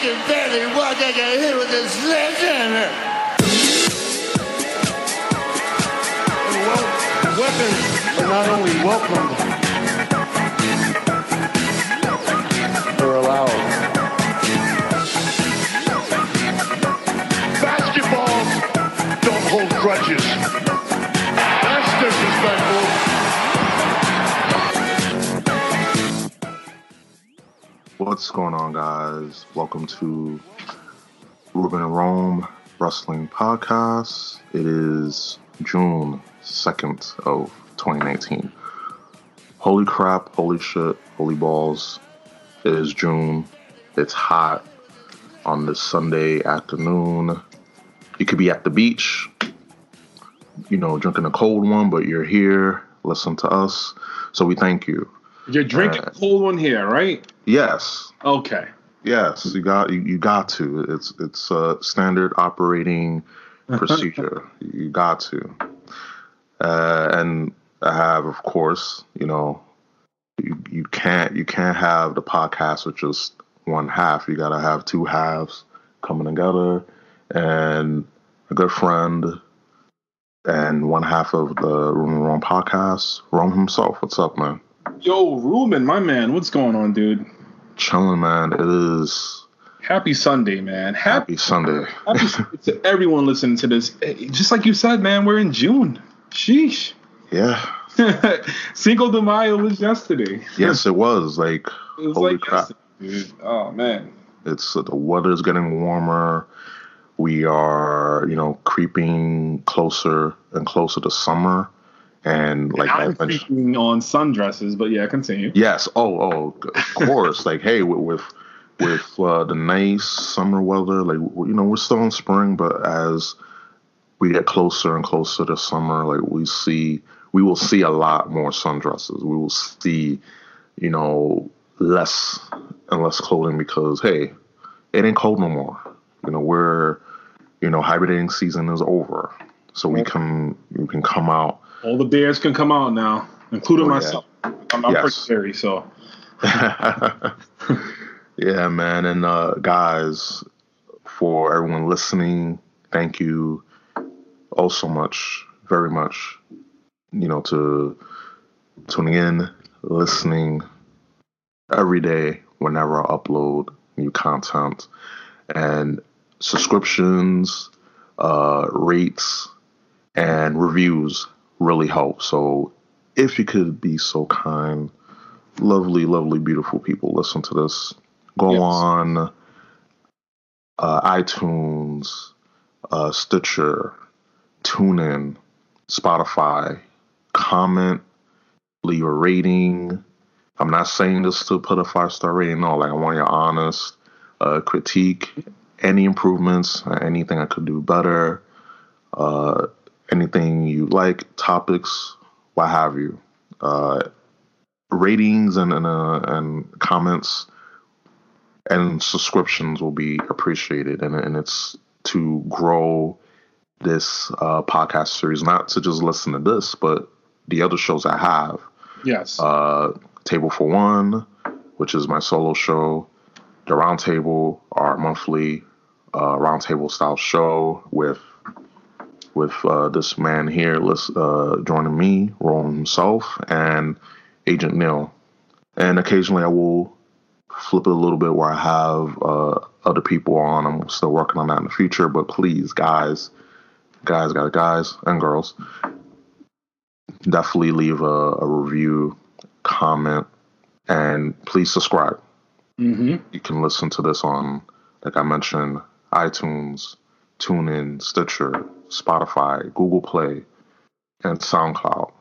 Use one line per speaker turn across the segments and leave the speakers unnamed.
can barely walk. I can hit with a sledgehammer.
Weapons are not only welcome, they're allowed.
Basketballs don't hold grudges.
What's going on, guys? Welcome to Ruben and Rome Wrestling Podcast. It is June 2nd of 2019. Holy crap, holy shit, holy balls. It is June. It's hot on this Sunday afternoon. You could be at the beach, you know, drinking a cold one, but you're here, listen to us. So we thank you.
You're drinking
Uh,
cold one here, right?
Yes,
Okay.
Yes, you got you, you got to. It's it's a standard operating procedure. you got to. Uh, and I have, of course, you know, you, you can't you can't have the podcast with just one half. You gotta have two halves coming together, and a good friend, and one half of the Ruben and Rome podcast. Rome himself. What's up, man?
Yo, Ruben, my man, what's going on, dude?
Chilling, man. It is
Happy Sunday, man. Happy,
happy Sunday.
happy Sunday to everyone listening to this. Eh, just like you said, man, we're in June. Sheesh.
Yeah.
Cinco de Mayo was yesterday.
Yes, it was. Like,
It was
holy
like
crap.
dude. Oh man.
It's uh, the weather's getting warmer. We are, you know, creeping closer and closer to summer. And like I
I'm
mentioned,
speaking on sundresses, but yeah, continue.
yes, oh, oh, of course. like, hey, with with, with uh, the nice summer weather, like you know, we're still in spring, but as we get closer and closer to summer, like we see, we will see a lot more sundresses. We will see, you know, less and less clothing because hey, it ain't cold no more. You know, we're, you know, hibernating season is over, so we can we can come out.
All the bears can come out now, including
Oh, yeah.
myself. I'm, I'm
Yes.
pretty scary, so
yeah, man, and uh, guys, for everyone listening, thank you oh so much, very much. You know, to tuning in, listening every day whenever I upload new content, and subscriptions, uh, rates, and reviews really help. So, if you could be so kind lovely, lovely, beautiful people listen to this, go
Yes.
on uh, iTunes, uh, Stitcher, TuneIn, Spotify, comment, leave a rating. I'm not saying this to put a five star rating. No, like I want your honest uh, critique, any improvements, anything I could do better, uh, anything you like, topics, what have you. Uh, ratings and and, uh, and comments and subscriptions will be appreciated, and and it's to grow this uh, podcast series, not to just listen to this, but the other shows I have.
yes.
Uh, Table for One, which is my solo show. The Roundtable, our monthly uh, roundtable style show with with uh, this man here uh, joining me, Rome himself, and Agent Neil. And occasionally I will flip it a little bit where I have uh, other people on. I'm still working on that in the future, but please, guys, guys, guys, guys, and girls, definitely leave a, a review, comment, and please subscribe.
hmm
You can listen to this on, like I mentioned, iTunes, TuneIn, Stitcher, Spotify, Google Play, and SoundCloud.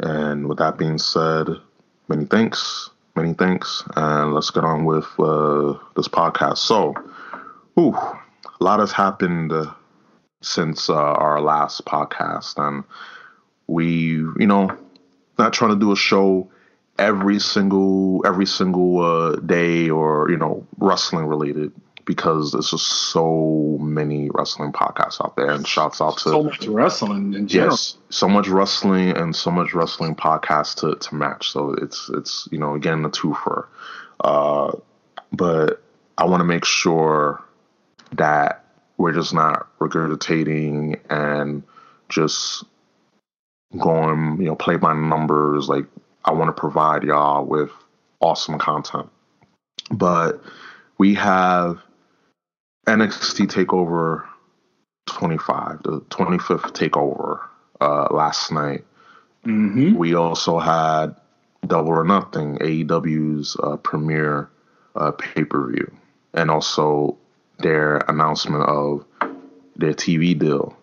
And with that being said, many thanks, many thanks, and let's get on with uh, this podcast. So, ooh, a lot has happened since uh, our last podcast, and we, you know, not trying to do a show every single every single uh, day or you know wrestling related because there's just so many wrestling podcasts out there and shouts out to
so much wrestling in general.
yes so much wrestling and so much wrestling podcasts to, to match so it's it's you know again a twofer uh but I want to make sure that we're just not regurgitating and just going, you know, play by numbers. Like I want to provide y'all with awesome content. But we have NXT Takeover 25, the 25th Takeover uh, last night.
Mm-hmm.
We also had Double or Nothing, AEW's uh, premiere uh, pay per view, and also their announcement of their TV deal.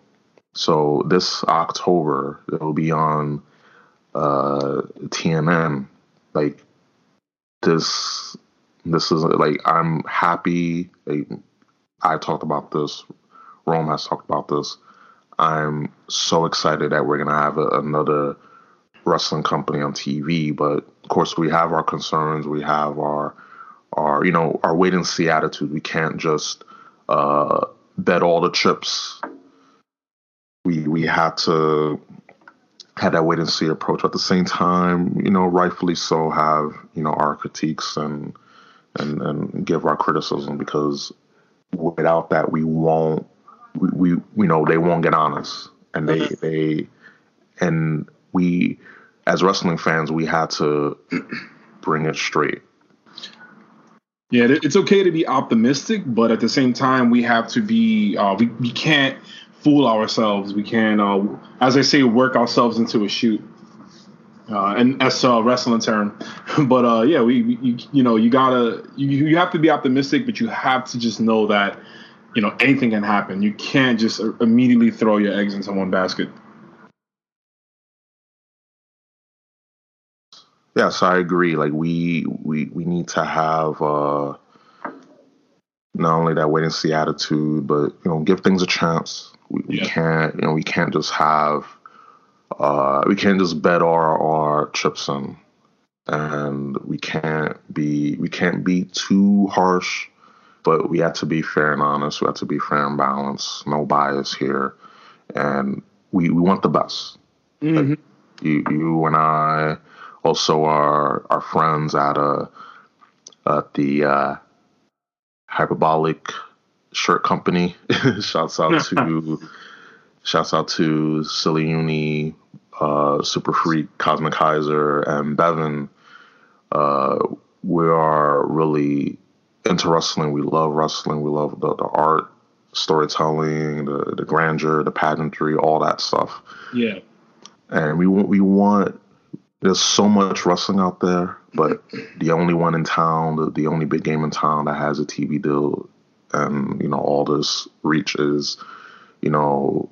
So this October, it will be on uh, TNT. Like this, this is like I'm happy. Like, I talked about this. Rome has talked about this. I'm so excited that we're gonna have a, another wrestling company on TV. But of course, we have our concerns. We have our our you know our wait and see attitude. We can't just uh, bet all the chips. We we had to have that wait and see approach. But At the same time, you know, rightfully so, have you know our critiques and and and give our criticism because without that, we won't. We, we you know they won't get on us, and they they and we as wrestling fans we had to bring it straight.
Yeah, it's okay to be optimistic, but at the same time, we have to be. Uh, we we can't fool ourselves. We can't, uh, as I say, work ourselves into a shoot. Uh, and that's a wrestling term, but uh, yeah, we, we you, you know you gotta you, you have to be optimistic, but you have to just know that you know anything can happen. You can't just immediately throw your eggs into one basket.
Yes, I agree. Like we we we need to have uh not only that wait and see attitude, but you know, give things a chance. We, we can't you know we can't just have uh we can't just bet our our chips in, and we can't be we can't be too harsh, but we have to be fair and honest. We have to be fair and balanced. No bias here, and we we want the best
Mhm.
you you and I also are are friends at a at the uh, hyperbolic shirt company. shouts out to shouts out to Silly Uni, uh, Super Freak, Cosmic Kaiser, and Bevan. Uh, we are really into wrestling. We love wrestling. We love the, the art, storytelling, the the grandeur, the pageantry, all that stuff
Yeah,
and we want we want there's so much wrestling out there, but the only one in town, the, the only big game in town that has a TV deal and you know all this reach is you know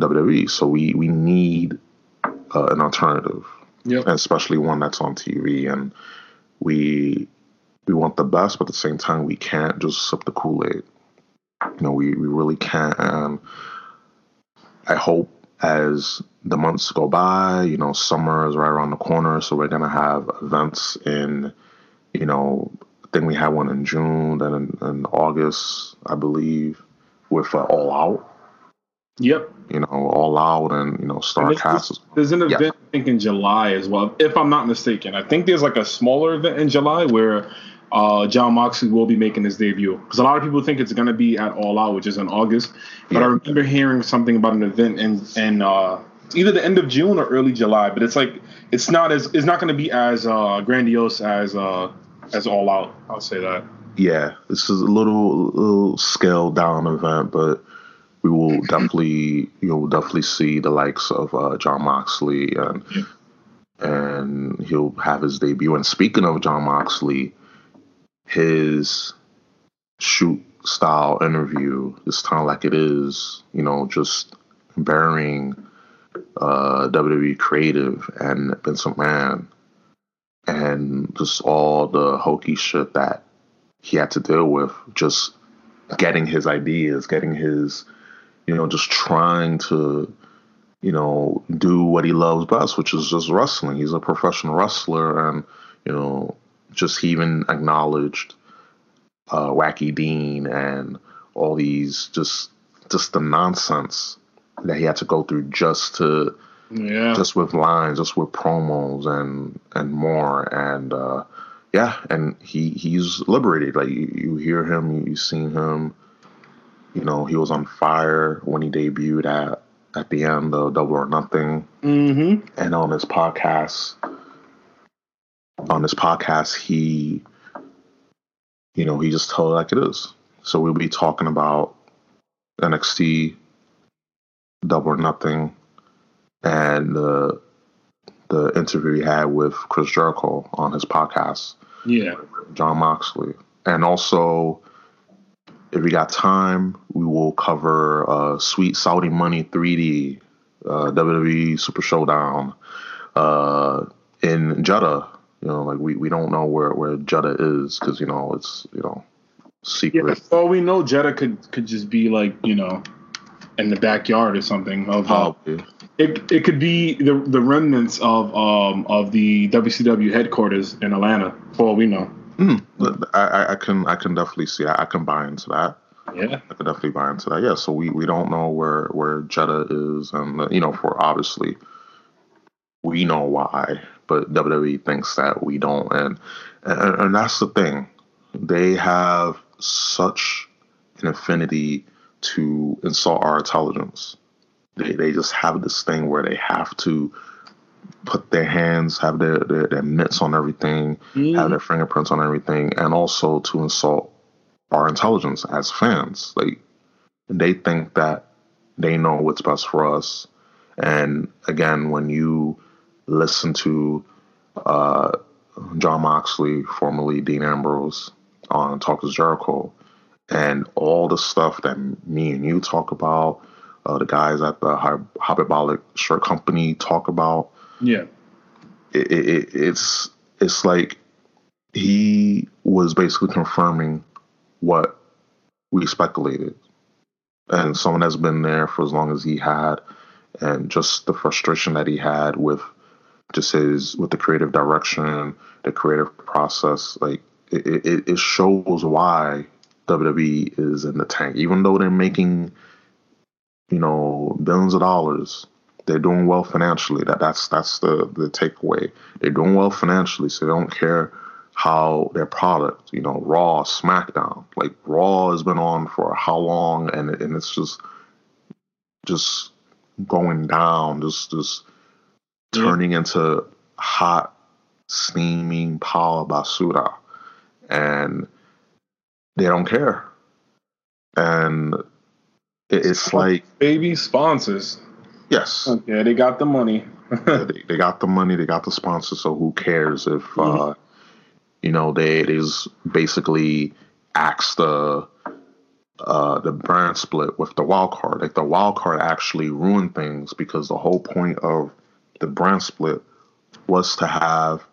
WWE. So we we need uh, an alternative,
Yep.
especially one that's on TV. And we we want the best, but at the same time we can't just sip the Kool Aid. You know, we we really can't. And I hope as the months go by, you know, summer is right around the corner, so we're gonna have events in, you know, I think we had one in June, then in, in August, I believe, with uh, All Out.
Yep.
You know, All Out and you know
Star
Starrcast.
There's, an
Yeah.
event I think in July as well, if I'm not mistaken. I think there's like a smaller event in July where uh, Jon Moxley will be making his debut. Because a lot of people think it's going to be at All Out, which is in August. But I remember hearing something about an event in in uh, either the end of June or early July. But it's like it's not as it's not going to be as uh, grandiose as uh, as All Out. I'll say that.
yeah, this is a little little scaled down event, but we will definitely you'll definitely see the likes of uh, Jon Moxley and and he'll have his debut. And speaking of Jon Moxley, his shoot style interview is kind of like it is, you know, just burying uh, WWE creative and Vince McMahon and just all the hokey shit that he had to deal with just getting his ideas, getting his, you know, just trying to, you know, do what he loves best, which is just wrestling. He's a professional wrestler, and you know, just he even acknowledged uh, Wacky Dean and all these just just the nonsense that he had to go through just to
Yeah.
just with lines, just with promos and and more. And uh, yeah, and he he's liberated. Like you, you hear him, you, you seen him. You know, he was on fire when he debuted at at the end of Double or Nothing,
Mm-hmm.
and on his podcast, on his podcast, he, you know, he just told it like it is. So we'll be talking about NXT, Double or Nothing, and the the interview he had with Chris Jericho on his podcast.
Yeah.
Jon Moxley. And also, if we got time, we will cover uh, Sweet Saudi Money 3D, uh, WWE Super Showdown uh, in Jeddah. You know, like we, we don't know where, where Jeddah is because, you know, it's, you know,
Yeah.
secret.
Well, we know Jeddah could could just be like you know, in the backyard or something of. Uh,
Probably.
it it could be the the remnants of um of the WCW headquarters in Atlanta. For all we know.
Mm, I, I- can I can definitely see I, I can buy into that.
Yeah.
I can definitely buy into that. Yeah, so we, we don't know where where Jeddah is, and you know, for obviously, we know why, but WWE thinks that we don't, and and, and that's the thing. They have such an affinity to insult our intelligence. They they just have this thing where they have to put their hands, have their their, their mitts on everything, have their fingerprints on everything, and also to insult our intelligence as fans. Like they think that they know what's best for us. And again, when you listen to uh, Jon Moxley, formerly Dean Ambrose, on Talk is Jericho, and all the stuff that me and you talk about, uh, the guys at the Hy- Hyperbolic Shirt Company talk about,
Yeah.
it, it, it- it's it's like he was basically confirming what we speculated, and someone that's been there for as long as he had, and just the frustration that he had with just his with the creative direction, the creative process, like it, it, it shows why WWE is in the tank, even though they're making you know billions of dollars they're doing well financially. That that's that's the the takeaway. They're doing well financially, so they don't care how their product, you know, Raw, SmackDown, like Raw has been on for how long, and and it's just just going down, just just
Yeah.
turning into hot, steaming power basura, and they don't care, and it's like
Baby sponsors.
Yes.
Yeah, they got the money.
Yeah, they, they got the money, they got the sponsor, so who cares if uh you know they they just basically axed the uh the brand split with the wild card. Like the wild card actually ruined things because the whole point of the brand split was to have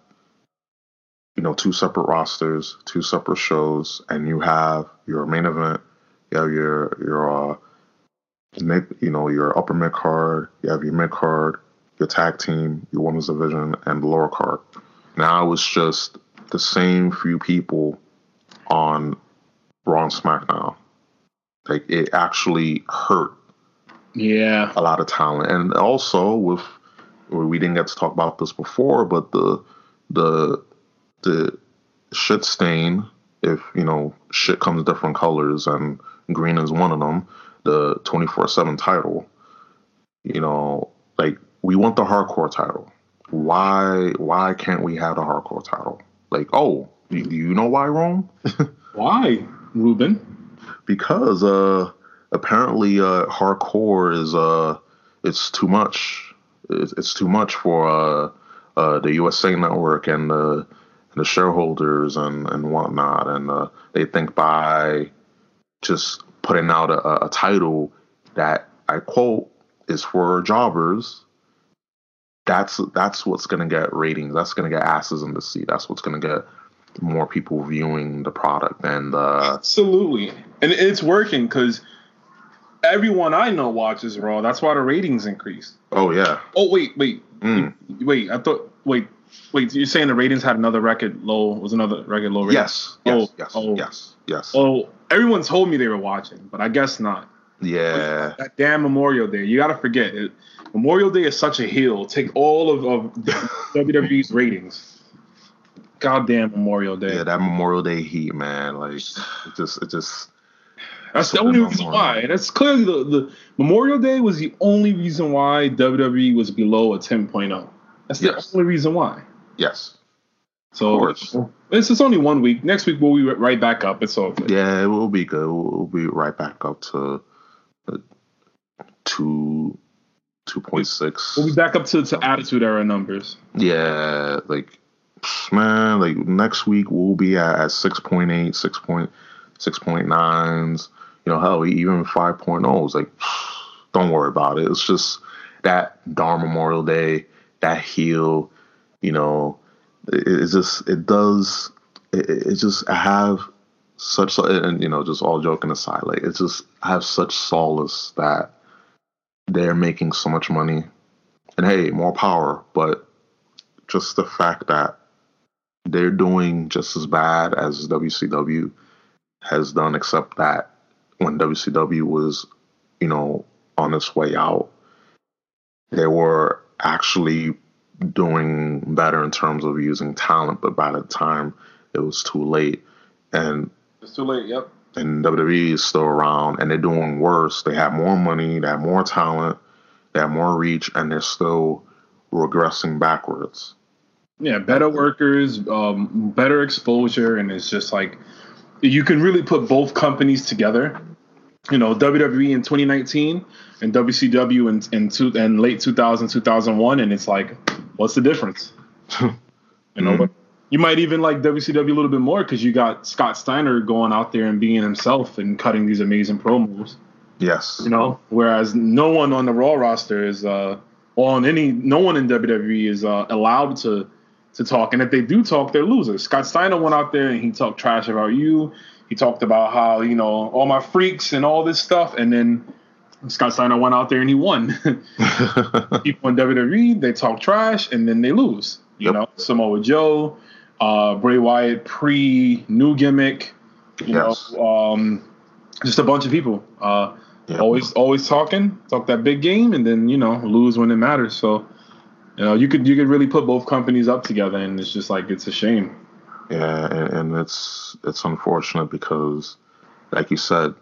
you know two separate rosters, two separate shows, and you have your main event, you have your your uh you know your upper mid card, you have your mid card, your tag team, your women's division, and the lower card. Now it's just the same few people on Raw and SmackDown. Like it actually hurt
Yeah.
a lot of talent, and also with we didn't get to talk about this before, but the the the shit stain. If you know shit comes different colors, and green is one of them. The twenty four seven title. You know, like we want the hardcore title. Why why can't we have the hardcore title? Like, oh, do do you know why, Rome?
Why, Ruben?
because uh apparently uh hardcore is uh it's too much it's, it's too much for uh uh the USA network and the the shareholders and and whatnot and uh they think by just putting out a, a title that I quote is for jobbers that's that's what's gonna get ratings that's gonna get asses in the seat that's what's gonna get more people viewing the product and
Absolutely. And it's working because everyone I know watches Raw. That's why the ratings increased.
oh yeah
Oh, wait, wait.
Mm.
Wait, I thought, wait, wait, you're saying the ratings had another record low, was another record low rating?
Yes, yes,
Oh,
yes,
oh.
yes, yes.
Oh, everyone told me they were watching, but I guess not.
Yeah,
That damn Memorial Day. You got to forget it. Memorial Day is such a hill. Take all of, of WWE's ratings. goddamn Memorial Day.
Yeah, that Memorial Day heat, man. Like it just it just
That's the only reason why. That's clearly the, the Memorial Day was the only reason why WWE was below a 10.0. That's the
Yes.
only reason why.
yes.
So
Of course.
It's just only one week. Next week we'll be right back up. It's all good.
Yeah, it will be good. We'll, be right back up to uh, two two point six.
We'll be back up to, to Attitude Era numbers.
Yeah, like man, like next week we'll be at, at 6.8, 6 point, 6.9s, you know, hell, even 5.0s. Like, don't worry about it. It's just that darn Memorial Day, that heel, you know, it, it's just, it does, it, it it just, I have such, and, you know, just all joking aside, like, it's just, I have such solace that they're making so much money. And hey, more power, but just the fact that they're doing just as bad as WCW has done, except that when WCW was, you know, on its way out, they were actually doing better in terms of using talent, but by the time it was too late. And
It's too late. Yep.
and WWE is still around and they're doing worse. They have more money, they have more talent, they have more reach, and they're still regressing backwards.
Yeah, better workers, um, better exposure, and it's just like you can really put both companies together. You know, WWE in 2019 and WCW in in, two, in late 2000, 2001, and it's like, what's the difference? you know,
Mhm.
you might even like WCW a little bit more because you got Scott Steiner going out there and being himself and cutting these amazing promos.
Yes.
You know, whereas no one on the Raw roster is, uh, or on any, no one in WWE is uh, allowed to to talk. And if they do talk, they're losers. Scott Steiner went out there and he talked trash about you. He talked about how you know all my freaks and all this stuff, and then Scott Steiner went out there and he won. People in WWE they talk trash and then they lose. You
Yep.
know, Samoa Joe, uh, Bray Wyatt pre new gimmick. You
Yes.
know, um, just a bunch of people. Uh,
Yeah.
always always talking, talk that big game, and then you know lose when it matters. So you know you could you could really put both companies up together, and it's just like it's a shame.
Yeah, and, and it's it's unfortunate because, like you said,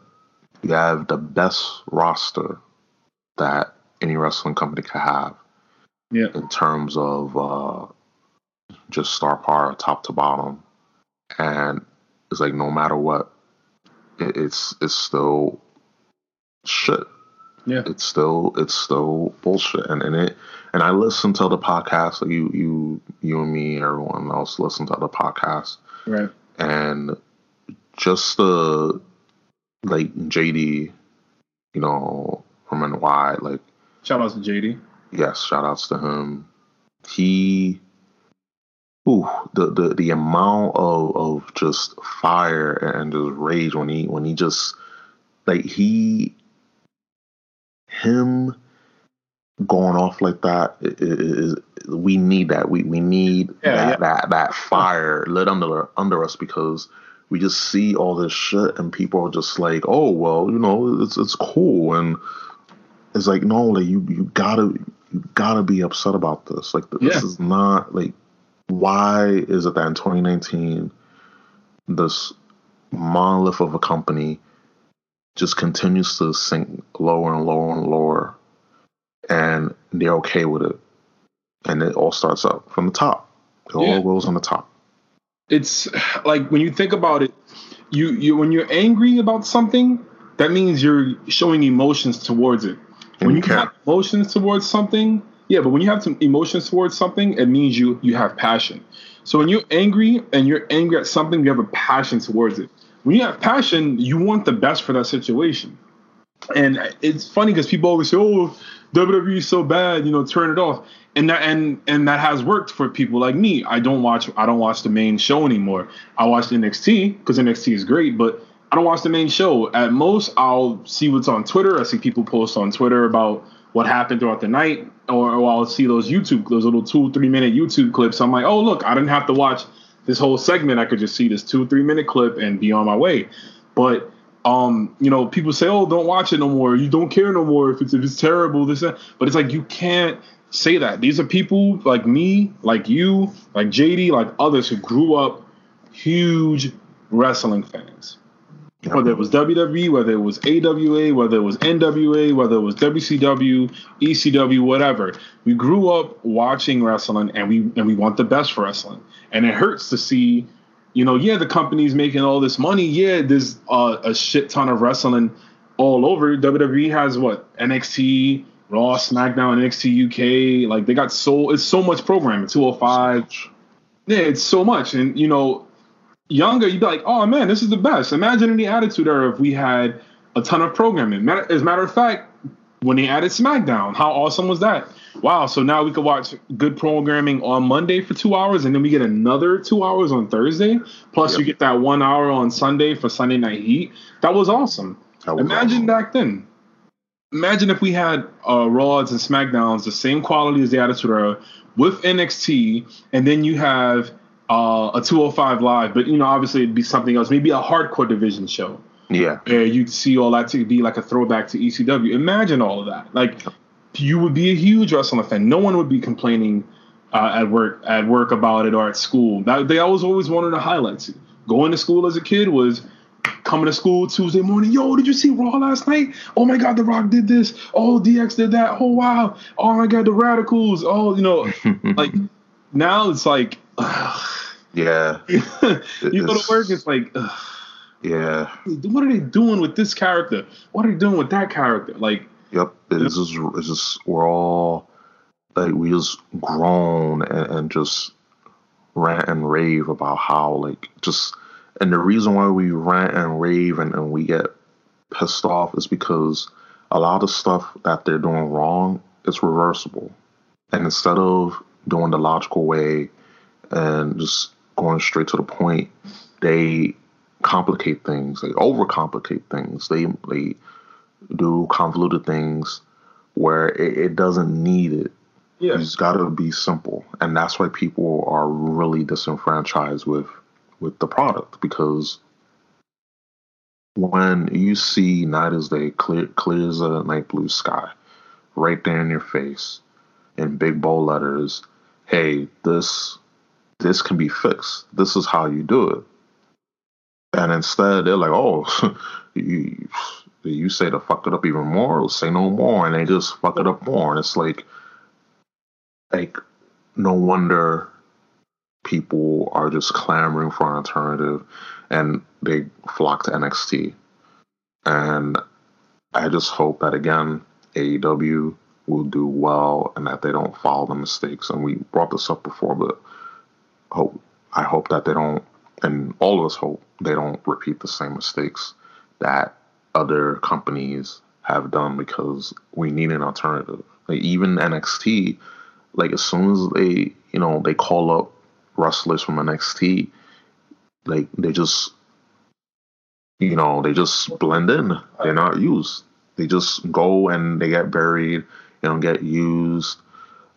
you have the best roster that any wrestling company could have
Yeah,
in terms of uh, just star power, top to bottom, and it's like no matter what, it, it's it's still shit.
yeah,
It's still it's still bullshit, and, and it and I listen to the podcast. Like you you you and me, everyone else listen to the podcast.
right.
and just the like JD, you know, from NY, like
Shout out to JD.
yes, shout outs to him. He ooh, the, the the amount of, of just fire and just rage when he when he just like he him going off like that is we need that we we need
Yeah,
that,
yeah.
that that fire lit under under us because we just see all this shit and people are just like oh well you know it's it's cool. And it's like no like you you gotta you gotta be upset about this. Like this
Yeah.
is not like why is it that in 2019 this monolith of a company just continues to sink lower and lower and lower and they're okay with it? And it all starts up from the top. It
Yeah.
all goes on the top
It's like when you think about it, you you when you're angry about something, that means you're showing emotions towards it. When
you
you have emotions towards something, yeah, but when you have some emotions towards something, it means you you have passion. So when you're angry and you're angry at something, you have a passion towards it. When you have passion, you want the best for that situation. And it's funny because people always say, "Oh, WWE so bad," you know, turn it off. And that and and that has worked for people like me. I don't watch I don't watch the main show anymore. I watch NXT because NXT is great, but I don't watch the main show. At most, I'll see what's on Twitter. I see people post on Twitter about what happened throughout the night, or, or I'll see those YouTube, those little two, three minute YouTube clips. I'm like, oh look, I didn't have to watch this whole segment. I could just see this two, three minute clip and be on my way. But um, you know, people say, oh, don't watch it no more. You don't care no more if it's if it's terrible. This, that. but it's like you can't say that. These are people like me, like you, like JD, like others who grew up huge wrestling fans. Whether it was WWE, whether it was AWA, whether it was NWA, whether it was WCW, ECW, whatever. We grew up watching wrestling and we and we want the best for wrestling. And it hurts to see, you know, yeah, the company's making all this money. Yeah, there's uh, a shit ton of wrestling all over. WWE has what? NXT, Raw, SmackDown, NXT UK. Like they got so it's so much programming. 205. Yeah, it's so much. And you know, younger, you'd be like, oh man, this is the best. Imagine in the Attitude Era if we had a ton of programming. As a matter of fact, when they added SmackDown, how awesome was that? Wow, so now we could watch good programming on Monday for two hours, and then we get another two hours on Thursday. Plus, yep. you get that one hour on Sunday for Sunday Night Heat. That was awesome. That was Imagine awesome. back then. Imagine if we had uh, Raws and SmackDowns the same quality as the Attitude Era with NXT, and then you have uh, a 205 live, but you know, obviously it'd be something else, maybe a hardcore division show.
Yeah.
Where you'd see all that to be like a throwback to ECW. Imagine all of that. Like you would be a huge wrestling fan. No one would be complaining uh, at work at work about it or at school. That, they always always wanted to highlight it. Going to school as a kid was coming to school Tuesday morning. Yo, did you see Raw last night? Oh my God, The Rock did this. Oh, DX did that. Oh wow. Oh my God, the Radicalz. Oh, you know, like now it's like. Ugh,
yeah.
you go to work, it's like, ugh.
yeah.
What are they doing with this character? What are they doing with that character? Like,
yep. It's just, it's just, we're all like, we just groan and, and just rant and rave about how, like, just, and the reason why we rant and rave and, and we get pissed off is because a lot of stuff that they're doing wrong is reversible. And instead of doing the logical way and just going straight to the point. They complicate things. They overcomplicate things. They they do convoluted things where it, it doesn't need it. Yeah. It's got to be simple, and that's why people are really disenfranchised with with the product because when you see night as day, clear clear as a night blue sky, right there in your face, in big bold letters, hey, this this can be fixed. This is how you do it. And instead, they're like, oh, you, you say to fuck it up even more, or say no more, and they just fuck it up more. And it's like, like, no wonder people are just clamoring for an alternative, and they flock to NXT. And I just hope that again, AEW will do well and that they don't follow the mistakes. And we brought this up before, but hope I hope that they don't, and all of us hope they don't repeat the same mistakes that other companies have done because we need an alternative. Like even NXT, like as soon as they, you know, they call up wrestlers from NXT, like they just, you know, they just blend in. They're not used. They just go and they get buried. They don't get used.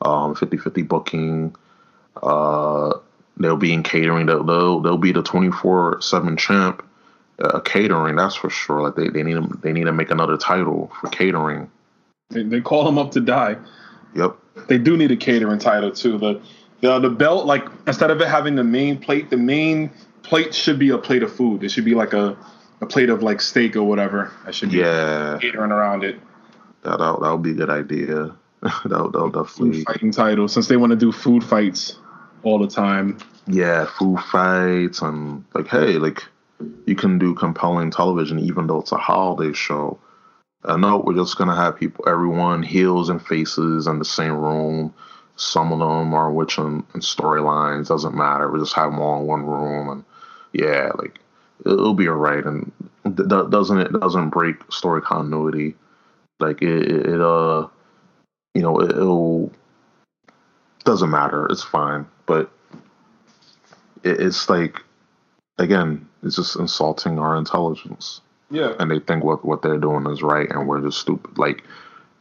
Um, 50-50 booking. Uh, they'll be in catering. They'll they'll, they'll be the twenty four seven champ. Uh, catering, that's for sure. Like they, they need to they need to make another title for catering.
They, they call them up to die.
Yep.
They do need a catering title too. The the the belt, like instead of it having the main plate, the main plate should be a plate of food. It should be like a a plate of like steak or whatever. I should be
yeah
catering around it.
That that would be a good idea. that that definitely
food fighting title since they want to do food fights all the time.
Yeah, food fights and like, hey, like you can do compelling television even though it's a holiday show. I know we're just gonna have people, everyone heels and faces in the same room. Some of them are which in storylines doesn't matter. We just have them all in one room, and yeah, like it'll be alright. And it doesn't it doesn't break story continuity. Like it, it uh, you know, it, it'll doesn't matter. It's fine but it's like again, it's just insulting our intelligence.
Yeah.
And they think what what they're doing is right, and we're just stupid. Like,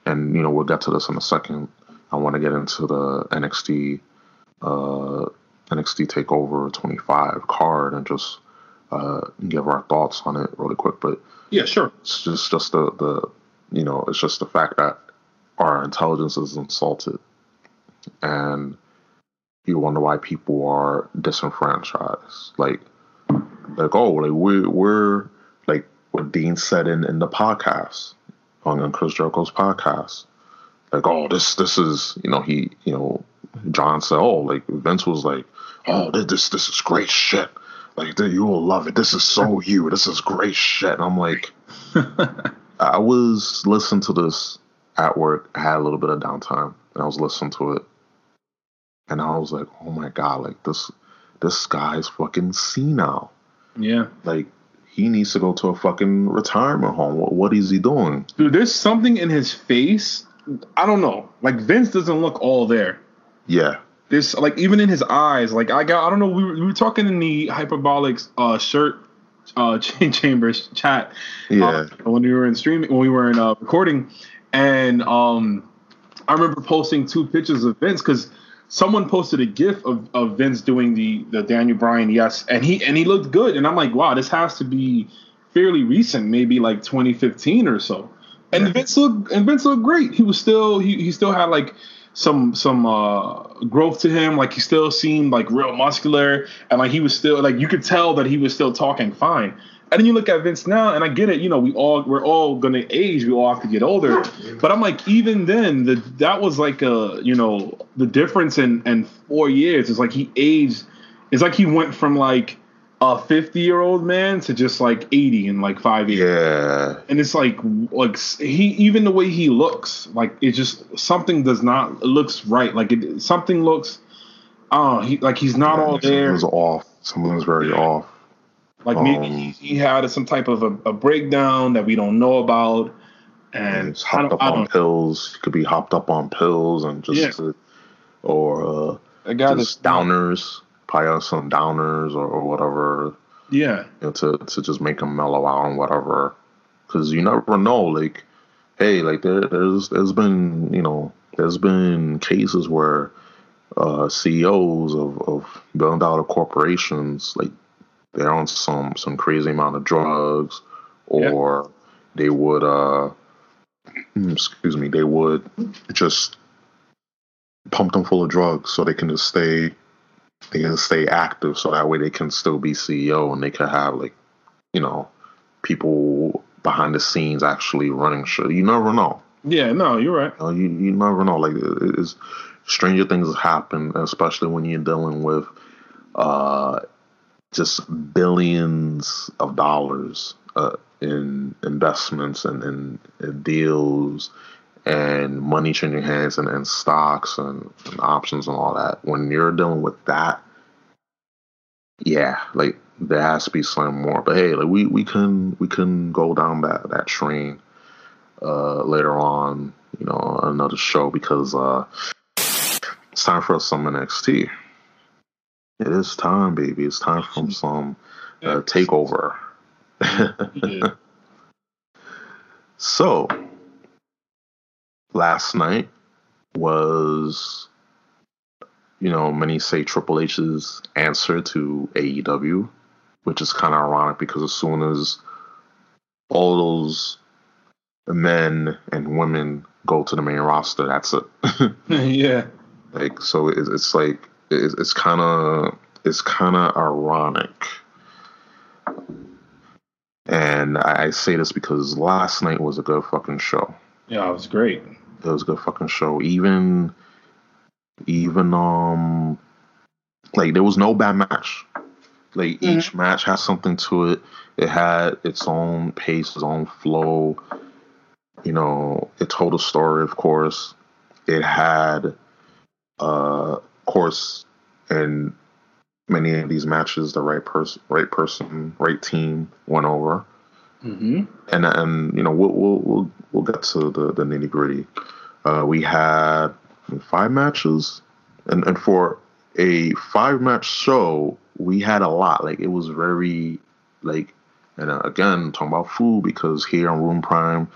and you know, we'll get to this in a second. I want to get into the NXT uh, NXT Takeover 25 card and just uh, give our thoughts on it really quick. But
yeah, sure.
It's just just the the you know it's just the fact that our intelligence is insulted and you wonder why people are disenfranchised. Like, like oh, like we're we're like what Dean said in in the podcast on on Chris Jericho's podcast. Like, oh, this this is you know he you know Jon said, oh, like Vince was like, oh, this this is great shit. Like you will love it. This is so you. This is great shit. And I'm like, I was listening to this at work. I had a little bit of downtime, and I was listening to it, and I was like, oh my god, like this this guy's fucking senile.
Yeah.
Like he needs to go to a fucking retirement home. What, what is he doing?
Dude, there's something in his face. I don't know. Like Vince doesn't look all there.
Yeah.
This like even in his eyes. Like I got I don't know. We were, we were talking in the hyperbolic uh, shirt uh, chain chambers chat.
Yeah.
Uh, when we were in streaming, when we were in uh, recording, and um, I remember posting two pictures of Vince because someone posted a GIF of, of Vince doing the the Daniel Bryan yes, and he and he looked good, and I'm like, wow, this has to be fairly recent, maybe like 2015 or so. And. Vince looked and Vince looked great. He was still he he still had like some some uh growth to him like he still seemed like real muscular and like he was still like you could tell that he was still talking fine and then you look at Vince now and I get it you know we all we're all gonna age we all have to get older but I'm like even then the that was like a you know the difference in in four years is like he aged it's like he went from like a 50 year old man to just like 80 in like five years.
Yeah.
And it's like, like he, even the way he looks, like it just, something does not, it looks right. Like it, something looks, oh, he, like he's not
yeah,
all there.
Something's off. Something's very off.
Like um, maybe he, he, had some type of a, a, breakdown that we don't know about. And
he's hopped up on pills. He could be hopped up on pills and just,
yeah.
or uh,
I got
just downers probably on some downers or, or whatever.
Yeah.
You know, to to just make him mellow out and whatever. Because you never know. Like, hey, like there there's there's been you know there's been cases where uh, CEOs of of billion dollar corporations like they're on some some crazy amount of drugs or they would uh excuse me they would just pump them full of drugs so they can just stay they can stay active so that way they can still be CEO and they can have like, you know, people behind the scenes actually running shit. You never know.
Yeah, no, you're right.
You, know, you, you never know. Like, it's, stranger things happen, especially when you're dealing with uh, just billions of dollars uh, in investments and, and, and deals and money changing hands and, and stocks and, and, options and all that. When you're dealing with that, yeah, like there has to be some more. But hey, like we we can we can go down that that train uh, later on, you know, another show because uh, it's time for us some NXT. It is time, baby. It's time for some uh, takeover. so last night was, you know, many say Triple H's answer to AEW, which is kind of ironic because as soon as all those men and women go to the main roster, that's it.
yeah.
Like so, it's, it's like it's, it's kind of it's kind of ironic. And I say this because last night was a good fucking show.
Yeah, it was great.
It was a good fucking show. Even, even um, like there was no bad match. Like mm-hmm. each match has something to it. It had its own pace, its own flow. You know, it told a story. Of course, it had, uh, of course, and many of these matches, the right person, right person, right team went over.
Mm-hmm.
And and you know we'll we'll we'll, we'll get to the, the nitty gritty. Uh, we had five matches, and and for a five match show, we had a lot. Like it was very like, and uh, again talking about food because here on Ruben Prime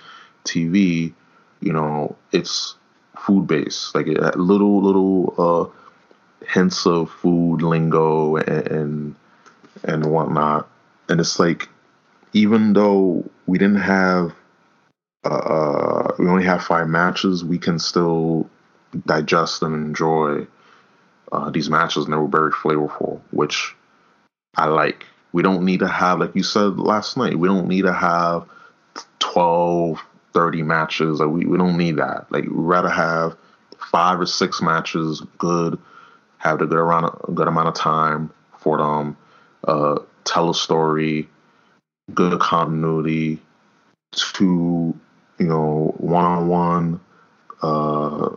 TV, you know it's food based. Like little little uh, hints of food lingo and, and whatnot, and it's like even though we didn't have uh, uh, we only have five matches, we can still digest and enjoy uh, these matches, and they were very flavorful, which I like. We don't need to have, like you said last night, we don't need to have 12, 30 matches. Like we, we don't need that. Like, we'd rather have five or six matches, good, have a good, around, a good amount of time for them, uh, tell a story, good continuity, two, you know, one on one, uh,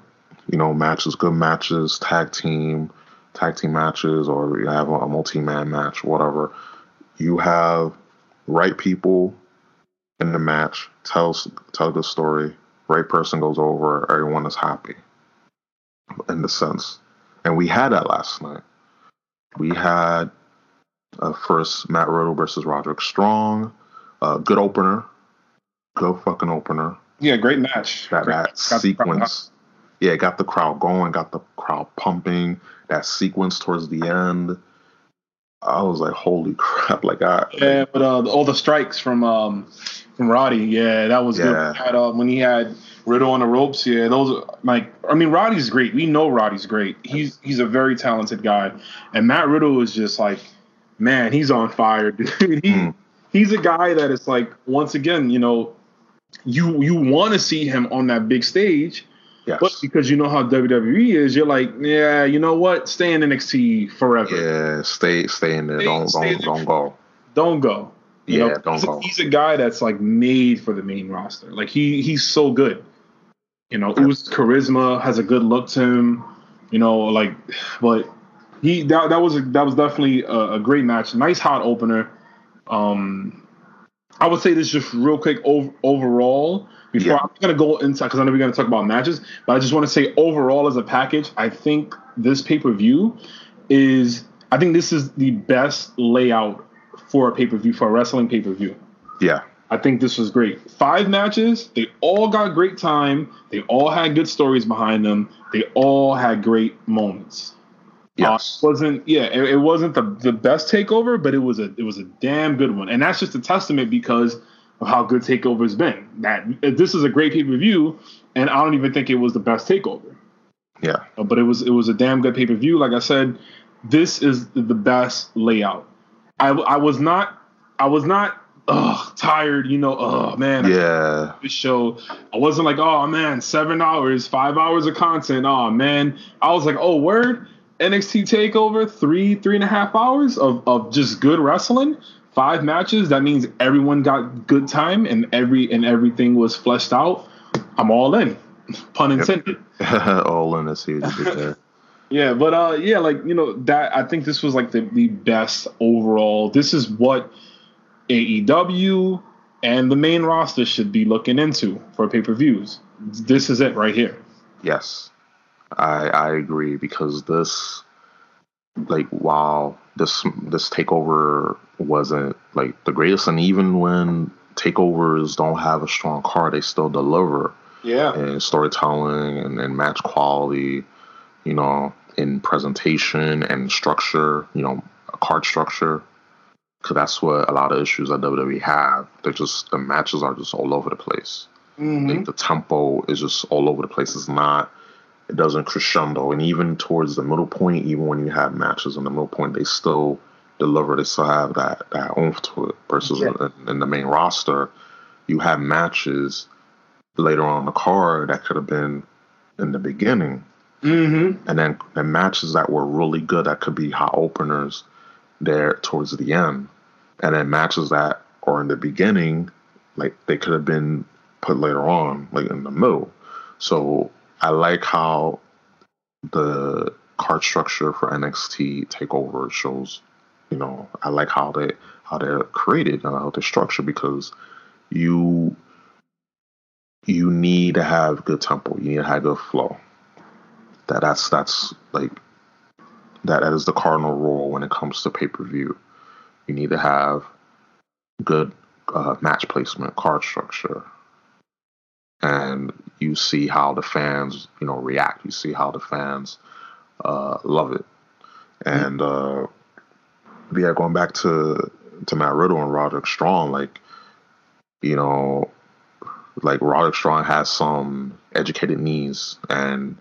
you know, matches, good matches, tag team, tag team matches, or you have a multi man match, whatever. You have right people in the match, tells tell the story, right person goes over, everyone is happy. In the sense. And we had that last night. We had uh, first Matt Riddle versus Roderick Strong. Uh, good opener. Good fucking opener.
Yeah, great match.
That,
great.
that sequence. Yeah, got the crowd going, got the crowd pumping. That sequence towards the end. I was like, holy crap! Like I
yeah, but uh, all the strikes from um from Roddy, yeah, that was
Yeah.
good. Had, uh, when he had Riddle on the ropes, yeah, those like I mean, Roddy's great. We know Roddy's great. He's he's a very talented guy, and Matt Riddle is just like, man, he's on fire, dude. he
Mm.
he's a guy that is like once again, you know, you you want to see him on that big stage.
Yes.
But because you know how WWE is, you're like, yeah, you know what? Stay in NXT forever.
yeah, stay stay in there.
Stay-
don't
stay
don't don't go.
Don't go. You
Yeah,
know,
don't
he's, a-
go.
he's a guy that's like made for the main roster. Like he he's so good. You know, U's charisma has a good look to him. You know, like, but he that, that was a, that was definitely a, a great match. Nice hot opener. Um, I would say this just real quick over, overall. Before
Yeah.
I'm gonna go into because I know we're gonna talk about matches, but I just want to say overall as a package, I think this pay per view is I think this is the best layout for a pay per view for a wrestling pay per view.
Yeah,
I think this was great. Five matches, they all got great time. They all had good stories behind them. They all had great moments.
Yes,
Uh, wasn't yeah, it, it wasn't the, the best takeover, but it was a it was a damn good one, and that's just a testament because of how good takeover's been. That this is a great pay per view, and I don't even think it was the best takeover,
yeah,
Uh, but it was it was a damn good pay per view. Like I said, this is the best layout. I I was not I was not ugh, tired, you know. Oh man,
yeah.
this show. I wasn't like, oh man, seven hours, five hours of content. Oh man. I was like, oh word, NXT takeover, three, three and a half hours of, of just good wrestling. Five matches. That means everyone got good time and every and everything was fleshed out. I'm all in. Pun intended.
All in. I see what you did there.
Yeah, but uh yeah, like you know, that I think this was like the, the best overall. This is what AEW and the main roster should be looking into for pay-per-views. This is it right here.
Yes, I I agree because this, like, while this this takeover wasn't like the greatest, and even when takeovers don't have a strong card, they still deliver
Yeah.
and storytelling and, and match quality, you know, in presentation and structure, you know, card structure. Because that's what a lot of issues that WWE have. They're just the matches are just all over the place. Mm-hmm. Like the tempo is just all over the place. It's not. It doesn't crescendo, and even towards the middle point, even when you have matches in the middle point, they still deliver. They still have that that oomph to it. Versus
Yeah.
in, in the main roster, you have matches later on in the card that could have been in the beginning,
Mm-hmm.
and then the matches that were really good that could be hot openers there towards the end, and then matches that are in the beginning, like they could have been put later on, like in the middle. So I like how the card structure for NXT Takeover shows. You know, I like how they how they're created and how they're structured because you you need to have good tempo. You need to have good flow. That that's that's like that that is the cardinal rule when it comes to pay per view. You need to have good uh, match placement, card structure, and you see how the fans you know react. You see how the fans uh, love it, and uh, yeah, going back to to Matt Riddle and Roderick Strong, like you know, like Roderick Strong has some educated knees, and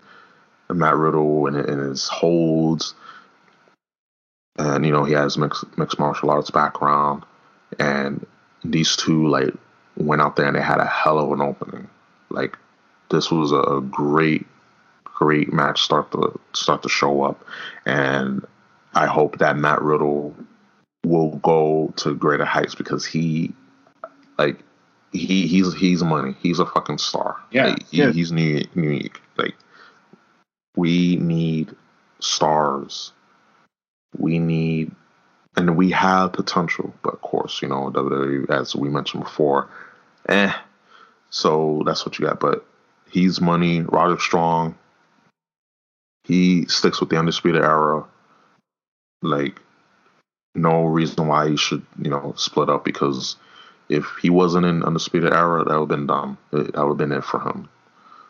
Matt Riddle and, and his holds, and you know he has mixed mixed martial arts background, and these two like went out there and they had a hell of an opening. Like this was a great, great match start to start to show up, and I hope that Matt Riddle will go to greater heights because he, like, he he's he's money. He's a fucking star.
Yeah,
Like, he,
yeah.
he's unique. unique. Like we need stars. We need, and we have potential, but of course, you know, WWE, as we mentioned before, eh. So that's what you got. But he's money. Roger Strong. He sticks with the undisputed era. Like, no reason why he should, you know, split up because if he wasn't in undisputed era, that would have been dumb. It, that would have been it for him.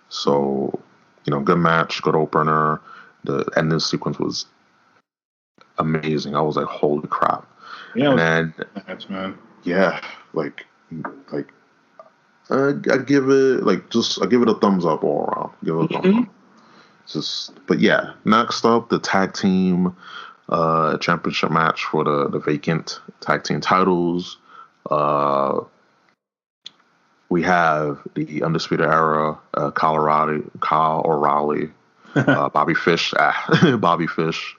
So, you know, good match, good opener. The ending sequence was amazing. I was like, holy crap.
Yeah,
And then
match, man.
yeah, like like I give it like just I give it a thumbs up all around. Give it a thumbs up. Just but yeah, next up the tag team uh championship match for the the vacant tag team titles. Uh we have the undisputed era, uh, Colorado, Kyle O'Reilly, uh, Bobby Fish, ah, Bobby Fish,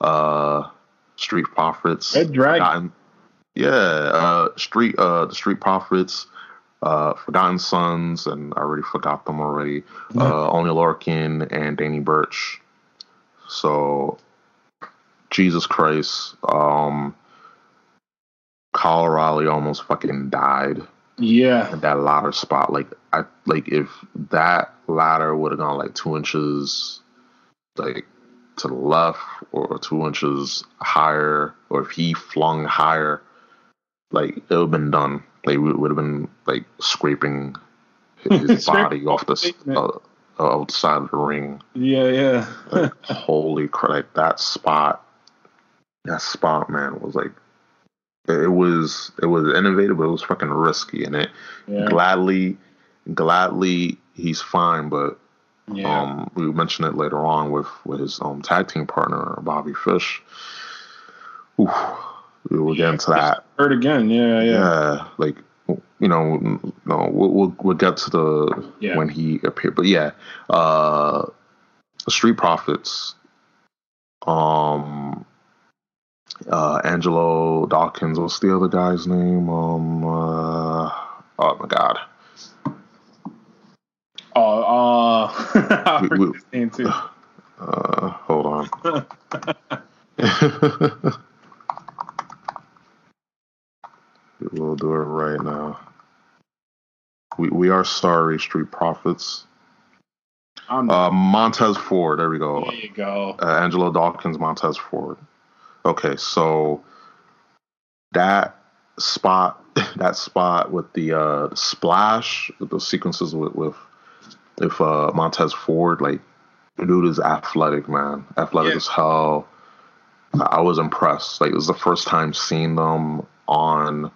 uh, Street Profits,
Red Dragon.
Yeah, uh, Street, uh, the Street Profits, uh, Forgotten Sons, and I already forgot them already. Uh, Oney Lorcan and Danny Burch. So, Jesus Christ, um, Kyle O'Reilly almost fucking died
Yeah,
that ladder spot. Like I like if that ladder would have gone like two inches like to the left or two inches higher, or if he flung higher, like it would have been done. Like we would have been like scraping his body off the uh, outside of the ring.
yeah, yeah.
Like, holy crap! Like that spot, that spot, man, was like it was it was innovative, but it was fucking risky, and it
yeah.
gladly, gladly he's fine. But
yeah.
um, we mentioned it later on with with his um tag team partner Bobby Fish. Oof, we will get into that.
Heard again. Yeah, yeah.
Yeah, like you know, no, we'll we'll, we'll get to the
Yeah.
when he appeared, but yeah, uh, Street Profits, um, uh, Angelo Dawkins. What's the other guy's name? Um, uh, oh my god,
Oh, uh, I
We- we-
his name too.
uh, hold on. we'll do it right now. We we are sorry, Street Profits. Uh, Montez Ford. There we go.
there you go.
uh, Angelo Dawkins, Montez Ford. Okay, so that spot, that spot with the uh, splash, with the sequences with with if uh, Montez Ford, like dude is athletic, man, athletic
Yeah.
as hell. I was impressed. Like it was the first time seeing them on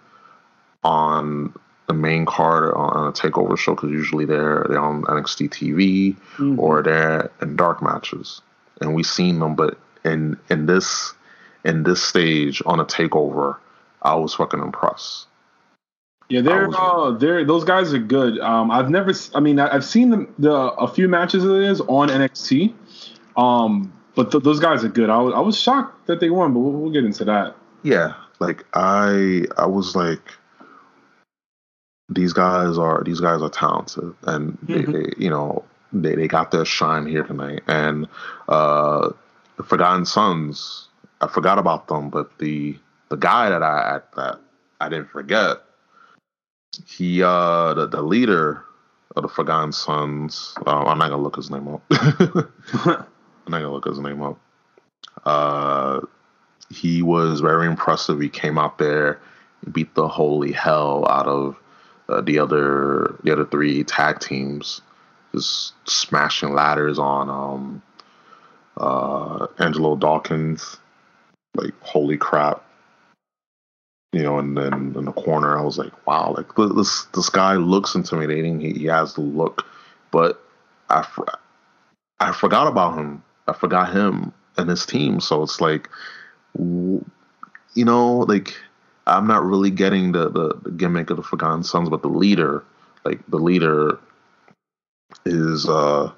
on the main card on a takeover show because usually they're they're on NXT TV
Mm-hmm.
or they're in dark matches, and we've seen them. But in in this in this stage on a takeover, I was fucking impressed.
Yeah, they're uh, they're those guys are good. Um, I've never, I mean, I've seen them the a few matches of theirs on NXT. Um, but th- those guys are good. I was I was shocked that they won, but we'll, we'll get into that.
Yeah, like I I was like these guys are these guys are talented and they,
Mhm.
they you know they, they got their shine here tonight and uh the Forgotten Sons I forgot about them but the the guy that I that I didn't forget he uh the, the leader of the Forgotten Sons uh, I'm not gonna look his name up I'm not gonna look his name up uh he was very impressive. He came out there, beat the holy hell out of uh, the other the other three tag teams, just smashing ladders on um, uh, Angelo Dawkins. Like holy crap, you know. And then in the corner, I was like, wow, like this this guy looks intimidating. He, he has the look, but I fr- I forgot about him. I forgot him and his team. So it's like, you know, like I'm not really getting the, the, the gimmick of the Forgotten Sons, but the leader, like the leader, is uh,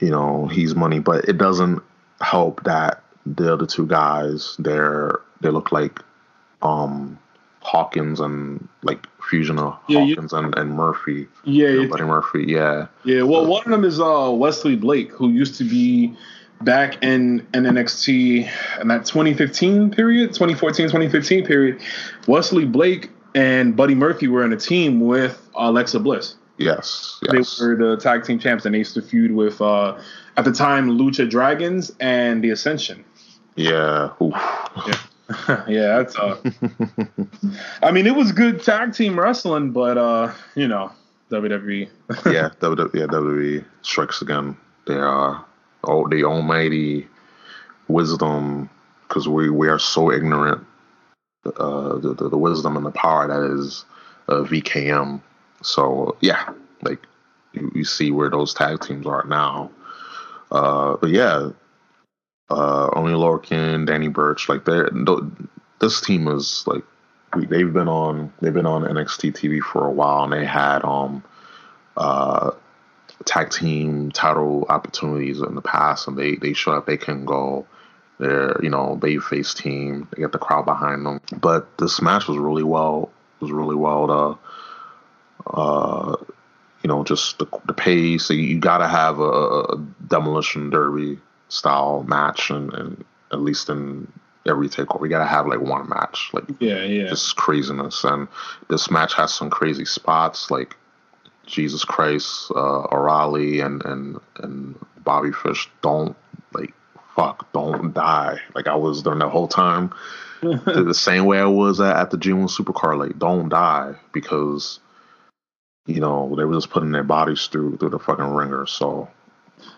you know, he's money, but it doesn't help that the other two guys, they're they look like um Hawkins and like fusion of
Yeah, you-
Hawkins and, and Murphy.
Yeah,
You know,
yeah.
Buddy Murphy, yeah.
Yeah, well, one of them is uh, Wesley Blake, who used to be back in, in NXT in that 2015 period, 2014, 2015 period. Wesley Blake and Buddy Murphy were in a team with Alexa Bliss.
Yes. Yes.
They were the tag team champs, and they used to feud with, uh, at the time, Lucha Dragons and the Ascension.
yeah. Oof.
yeah, that's uh. I mean, it was good tag team wrestling, but uh, you know. WWE.
yeah, WWE, yeah, WWE strikes again. They are oh, the almighty wisdom, because we we are so ignorant. Uh, the, the the wisdom and the power that is uh, VKM. So yeah, like you, you see where those tag teams are now. Uh, but yeah, uh, Oney Lorcan, Danny Burch, like they're th- this team is like they've been on they've been on NXT TV for a while, and they had um uh tag team title opportunities in the past, and they they showed up they can go. They're you know babyface team. They get the crowd behind them, but this match was really well was really well uh uh you know just the, the pace. You, you got to have a, a demolition derby style match, and, and at least in every takeover, you got to have like one match, like
Yeah, yeah.
just craziness. And this match has some crazy spots, like Jesus Christ, uh, O'Reilly, and and and Bobby Fish don't like fuck, don't die. Like I was during the whole time, the same way I was at, at the G1 Supercard. Like don't die because you know they were just putting their bodies through through the fucking ringer. So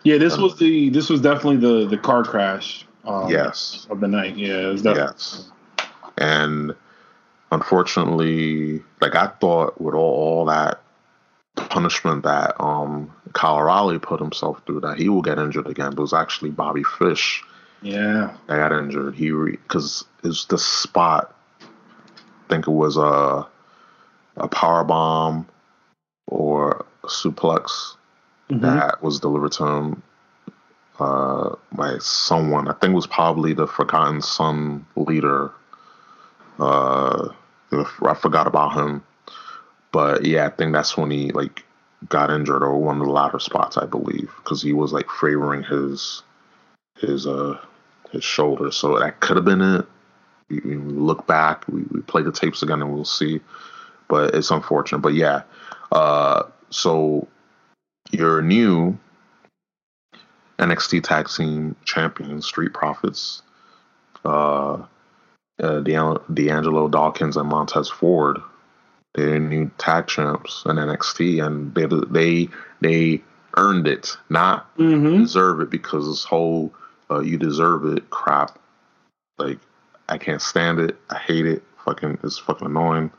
Yeah, this was the this was definitely the the car crash. Um,
yes,
of the night. Yeah, it was definitely.
yes, and unfortunately, like I thought with all, all that punishment that um Kyle O'Reilly put himself through, that he will get injured again. But it was actually Bobby Fish
Yeah,
that got injured. He because it's the spot. I think it was a a power bomb or a suplex
Mhm.
that was delivered to him uh, by someone. I think it was probably the Forgotten Son leader. Uh, I forgot about him, but yeah, I think that's when he like got injured or one of the latter spots, I believe, because he was like favoring his his uh his shoulder. So that could have been it. We, look back, we, we play the tapes again, and we'll see. But it's unfortunate. But yeah, uh, so your new NXT Tag Team Champions, Street Profits, uh, uh, D'An- D'Angelo Dawkins and Montez Ford, they're new tag champs in NXT, and they they they earned it, not
Mm-hmm.
deserve it because this whole uh, "you deserve it" crap. Like I can't stand it. I hate it. Fucking it's fucking annoying.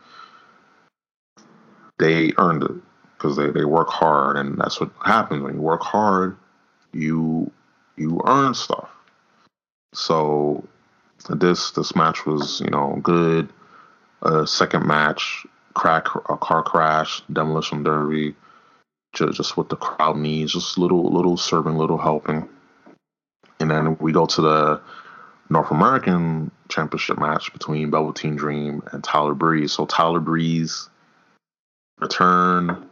They earned it because they, they work hard, and that's what happens when you work hard. You you earn stuff. So this this match was you know good. Uh, second match, crack a car crash, demolition derby, just, just what the crowd needs, just little little serving, little helping. And then we go to the North American Championship match between Velveteen Dream and Tyler Breeze. So Tyler Breeze return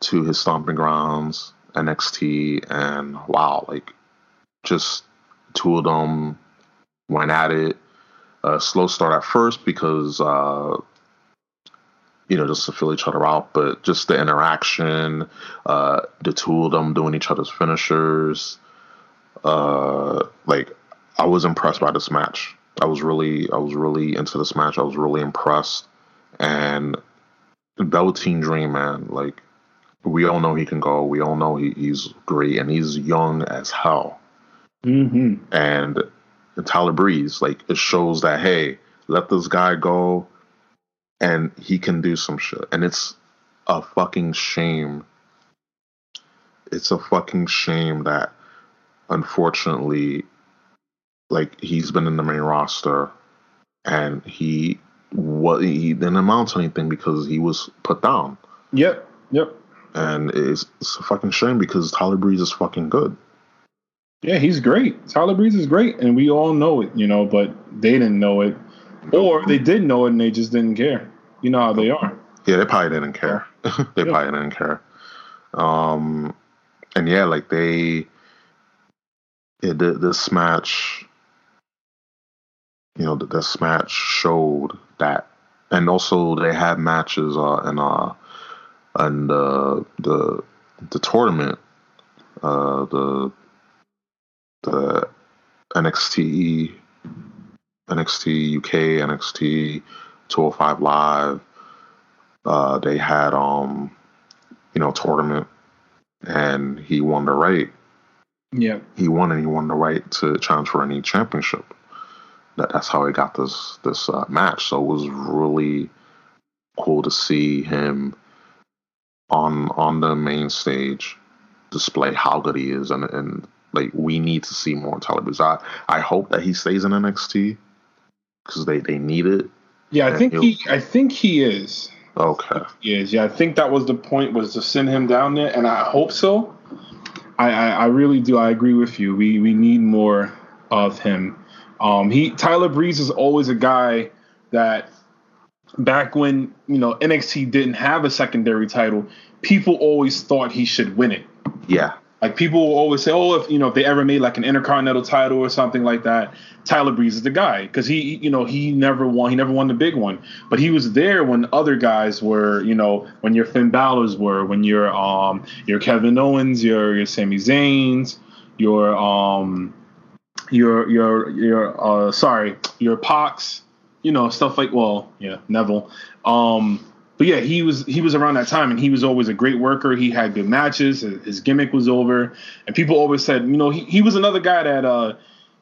to his stomping grounds, NXT, and wow, like just two of them went at it. A slow start at first because uh, you know just to fill each other out, but just the interaction, uh, the two of them doing each other's finishers, uh, like I was impressed by this match. I was really, I was really into this match. I was really impressed, and Velveteen Dream, man, like we all know he can go. We all know he, he's great, and he's young as hell.
Mm-hmm.
And Tyler Breeze, like it shows that hey, let this guy go, and he can do some shit. And it's a fucking shame. it's a fucking shame that unfortunately like he's been in the main roster and he what he didn't amount to anything because he was put down.
Yep. Yep.
And it's, it's a fucking shame because Tyler Breeze is fucking good.
Yeah, he's great. Tyler Breeze is great, and we all know it, you know, but they didn't know it. Or they did know it and they just didn't care. You know how they are.
Yeah, they probably didn't care. they
Yeah.
probably didn't care. Um, and yeah, like they, the, this match, you know, th- this match showed that, and also they had matches uh, in uh, in the the the tournament, uh, the the NXT NXT UK, NXT 205 Live. Uh, they had um, you know, tournament, and he won the right.
Yeah.
He won, and he won the right to challenge for any championship. That, that's how he got this this uh, match. So it was really cool to see him on on the main stage display how good he is, and and like we need to see more Breeze. I I hope that he stays in NXT because they they need it.
Yeah, I think he I think he is.
Okay.
He is. Yeah, I think that was the point was to send him down there, and I hope so. I, I, I really do. I agree with you. We we need more of him. Um, he Tyler Breeze is always a guy that back when you know NXT didn't have a secondary title, people always thought he should win it.
Yeah.
Like people will always say, oh, if you know if they ever made like an intercontinental title or something like that, Tyler Breeze is the guy because he, you know, he never won. He never won the big one, but he was there when other guys were, you know, when your Finn Balor's were, when your um your Kevin Owens, your your Sami Zayn's, your um your your your uh sorry your Pox, you know stuff like well yeah Neville, um but yeah, he was he was around that time, and he was always a great worker. He had good matches. His, his gimmick was over, and people always said, you know, he, he was another guy that uh,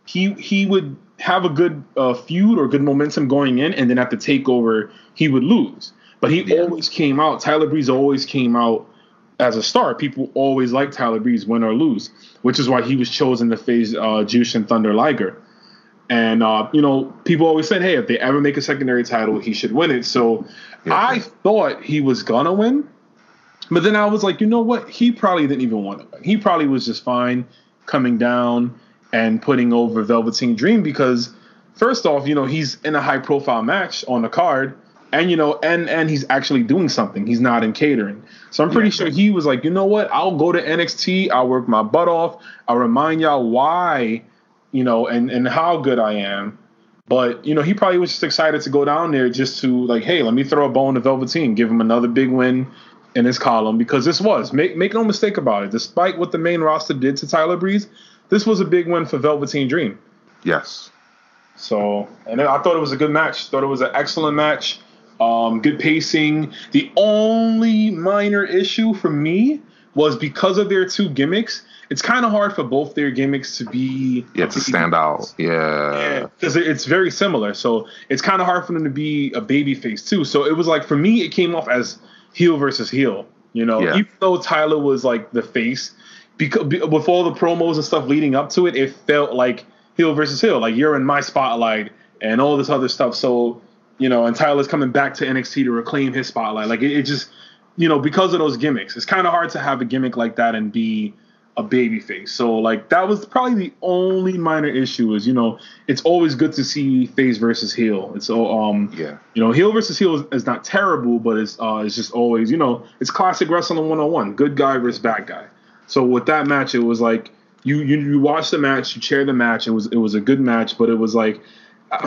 he he would have a good uh, feud or good momentum going in, and then at the takeover he would lose. But he
Yeah.
always came out. Tyler Breeze always came out as a star. People always liked Tyler Breeze, win or lose, which is why he was chosen to face uh, Jushin Thunder Liger. And uh, you know, people always said, "Hey, if they ever make a secondary title, he should win it." So
Yeah.
I thought he was gonna win, but then I was like, you know what? He probably didn't even want to win. He probably was just fine coming down and putting over Velveteen Dream because first off, you know, he's in a high profile match on the card. And you know, and and he's actually doing something. He's not in catering. So I'm pretty sure he was like, you know what? I'll go to NXT. I'll work my butt off. I'll remind y'all why, you know, and and how good I am. But you know, he probably was just excited to go down there just to like, hey, let me throw a bone to Velveteen, give him another big win in his column because this was make make no mistake about it. Despite what the main roster did to Tyler Breeze, this was a big win for Velveteen Dream.
Yes.
So, and I thought it was a good match. Thought it was an excellent match. Um, good pacing. The only minor issue for me was because of their two gimmicks. It's kind of hard for both their gimmicks to be
Yeah, to stand out. Yeah.
because it's very similar. So it's kind of hard for them to be a baby face too. So it was like for me, it came off as heel versus heel. You know,
Yeah.
even though Tyler was like the face, because with all the promos and stuff leading up to it, it felt like heel versus heel. Like you're in my spotlight and all this other stuff. So you know, and Tyler's coming back to NXT to reclaim his spotlight. Like it, it just, you know, because of those gimmicks, it's kind of hard to have a gimmick like that and be a baby face. So like that was probably the only minor issue is, you know, it's always good to see face versus heel. It's so um
Yeah.
you know, heel versus heel is, is not terrible, but it's uh it's just always, you know, it's classic wrestling 101, good guy versus bad guy. So with that match it was like you you, you watch the match, you chair the match, it was it was a good match, but it was like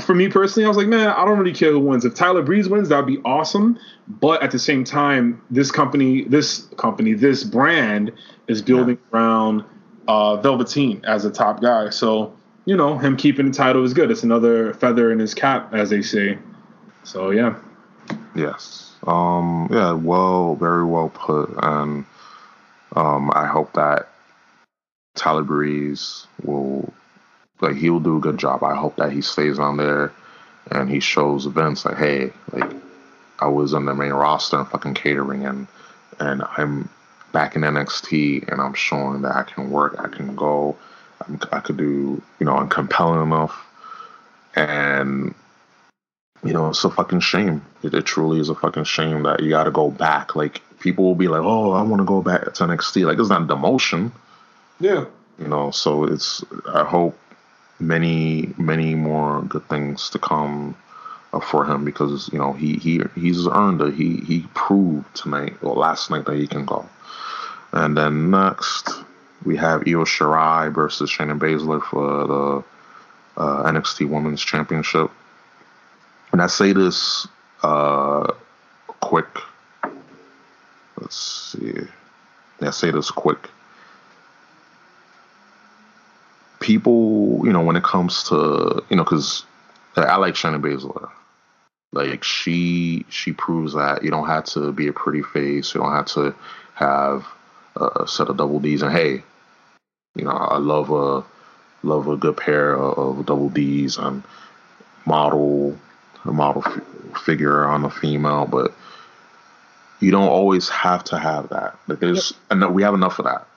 for me personally, I was like, man, I don't really care who wins. If Tyler Breeze wins, that'd be awesome. But at the same time, this company, this company, this brand is building around uh, Velveteen as a top guy. So you know, him keeping the title is good. It's another feather in his cap, as they say. So yeah,
Yes. Um. Yeah. Well. Very well put. And um. I hope that Tyler Breeze will like he'll do a good job. I hope that he stays on there and he shows Vince like, hey, like I was on the main roster and fucking catering and and I'm back in NXT, and I'm showing that I can work, I can go, I'm, I could do, you know, I'm compelling enough, and you know, it's a fucking shame. It, it truly is a fucking shame that you got to go back. Like people will be like, "Oh, I want to go back to NXT." Like it's not demotion,
Yeah.
you know. So it's. I hope many, many more good things to come uh, for him because you know he he he's earned it. He he proved tonight or last night that he can go. And then next we have Io Shirai versus Shayna Baszler for the uh, NXT Women's Championship. And I say this uh, quick. Let's see. I say this quick. People, you know, when it comes to, you know, because I like Shayna Baszler. Like she, she proves that you don't have to be a pretty face. You don't have to have a set of double D's. And hey, you know, I love a love a good pair of, double D's and model a model f- figure on a female, but you don't always have to have that. Like there's, and we have enough of that.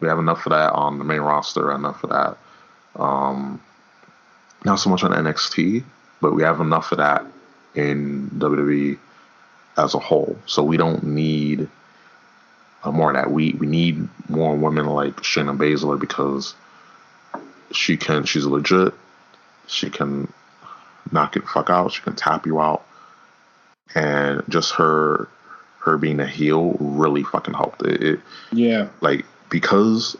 We have enough of that on the main roster, enough of that. Um, not so much on NXT, but we have enough of that in WWE as a whole. So we don't need uh, more of that. We we need more women like Shayna Baszler because she can. She's legit. She can knock it fuck out. She can tap you out, and just her her being a heel really fucking helped it. it
Yeah.
like because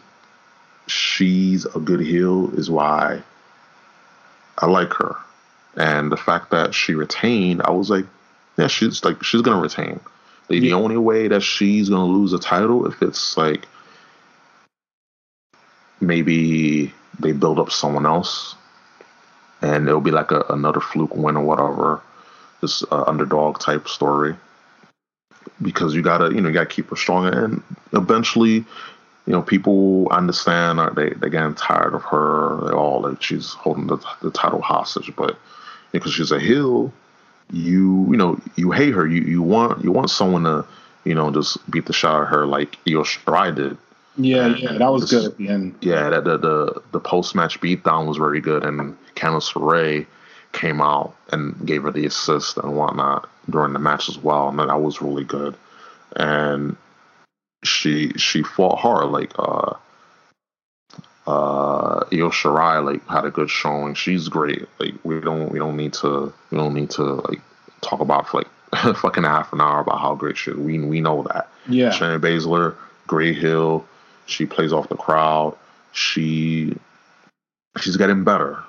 she's a good heel is why I like her. And the fact that she retained, I was like, yeah, she's like she's gonna retain. Like, The
Yeah.
only way that she's gonna lose a title if it's like maybe they build up someone else and it'll be like a, another fluke win or whatever, this uh, underdog type story. Because you gotta, you know, you gotta keep her strong, and eventually, you know, people understand or they they're getting tired of her. They all like she's holding the, the title hostage, but because she's a heel, you you know you hate her. You you want you want someone to you know just beat the shot of her like Io Shirai did.
Yeah, yeah, that was good at the end.
Yeah, that the the, the post match beatdown was very good, and Candice LeRae came out and gave her the assist and whatnot during the match as well, and that was really good. And she she fought hard, like uh uh Io Shirai like had a good showing. She's great. Like we don't we don't need to we don't need to like talk about for like fucking half an hour about how great she is. We we know that.
Yeah.
Shayna Baszler, Gray Hill. She plays off the crowd. She she's getting better.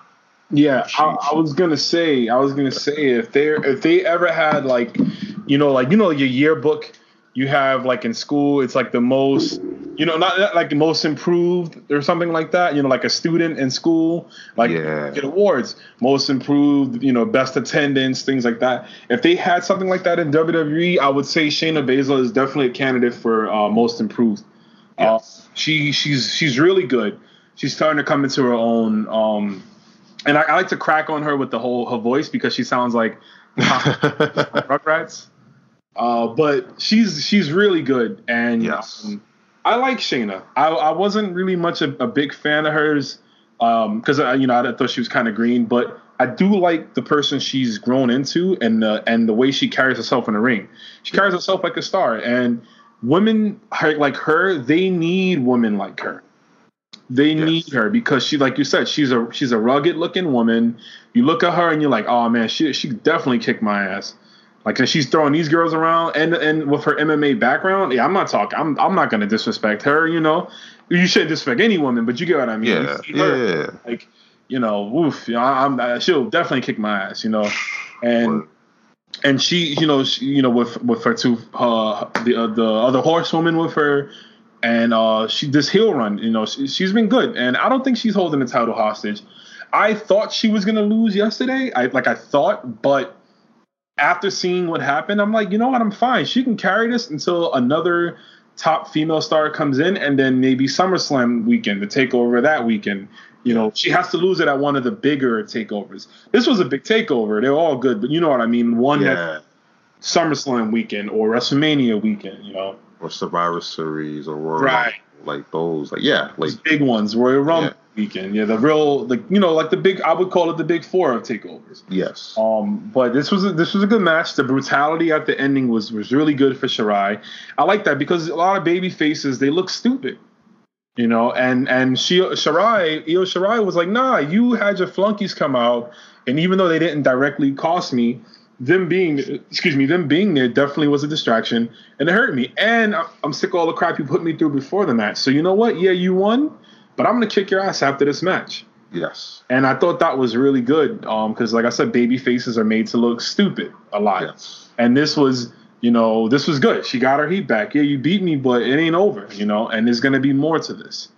Yeah, I, I was gonna say, I was gonna say if they if they ever had like, you know, like you know your yearbook, you have like in school, it's like the most, you know, not, not like the most improved or something like that. You know, like a student in school, like
Yeah.
get awards, most improved, you know, best attendance, things like that. If they had something like that in WWE, I would say Shayna Baszler is definitely a candidate for uh, most improved. Uh, she she's she's really good. She's starting to come into her own. Um, and I, I like to crack on her with the whole her voice because she sounds like Rugrats. Uh, but she's she's really good, and
Yes.
um, I like Shayna. I, I wasn't really much a, a big fan of hers Um because I you know I thought she was kind of green, but I do like the person she's grown into and the and the way she carries herself in the ring. She carries herself like a star, and women like her they need women like her. They
Yes.
need her because she, like you said, she's a she's a rugged looking woman. You look at her and you're like, oh man, she she definitely kicked my ass. Like and she's throwing these girls around, and and with her MMA background, yeah, I'm not talking. I'm I'm not gonna disrespect her. You know, you shouldn't disrespect any woman, but you get what I mean.
yeah, yeah.
like you know, woof, you know, I'm, I, she'll definitely kick my ass, you know, and and she, you know, she, you know, with with her two, uh, the uh, the other horsewoman with her, and uh, she this heel run, you know, she, she's been good, and I don't think she's holding the title hostage. I thought she was gonna lose yesterday, I like I thought, but after seeing what happened, I'm like, you know what, I'm fine. She can carry this until another top female star comes in, and then maybe SummerSlam weekend, the takeover that weekend. You know, she has to lose it at one of the bigger takeovers. This was a big takeover. They're all good, but you know what I mean. One that
Yeah.
SummerSlam weekend or WrestleMania weekend, you know.
or Survivor Series or Royal
Right.
Like those. Like yeah, like
Those big ones, Royal Rumble
Yeah.
weekend. Yeah, the real, the you know, like the big. I would call it the big four of takeovers.
yes,
Um, but this was a, this was a good match. The brutality at the ending was was really good for Shirai. I like that because a lot of baby faces they look stupid, you know. And and she Shirai, Io Shirai was like, nah, you had your flunkies come out, and even though they didn't directly cost me, them being excuse me, them being there definitely was a distraction, and it hurt me. And I'm sick of all the crap you put me through before the match. So you know what? Yeah, you won, but I'm gonna kick your ass after this match.
yes,
And I thought that was really good um, because, like I said, baby faces are made to look stupid a lot.
yes,
And this was, you know, this was good. She got her heat back. Yeah, you beat me, but it ain't over, you know, and there's going to be more to this.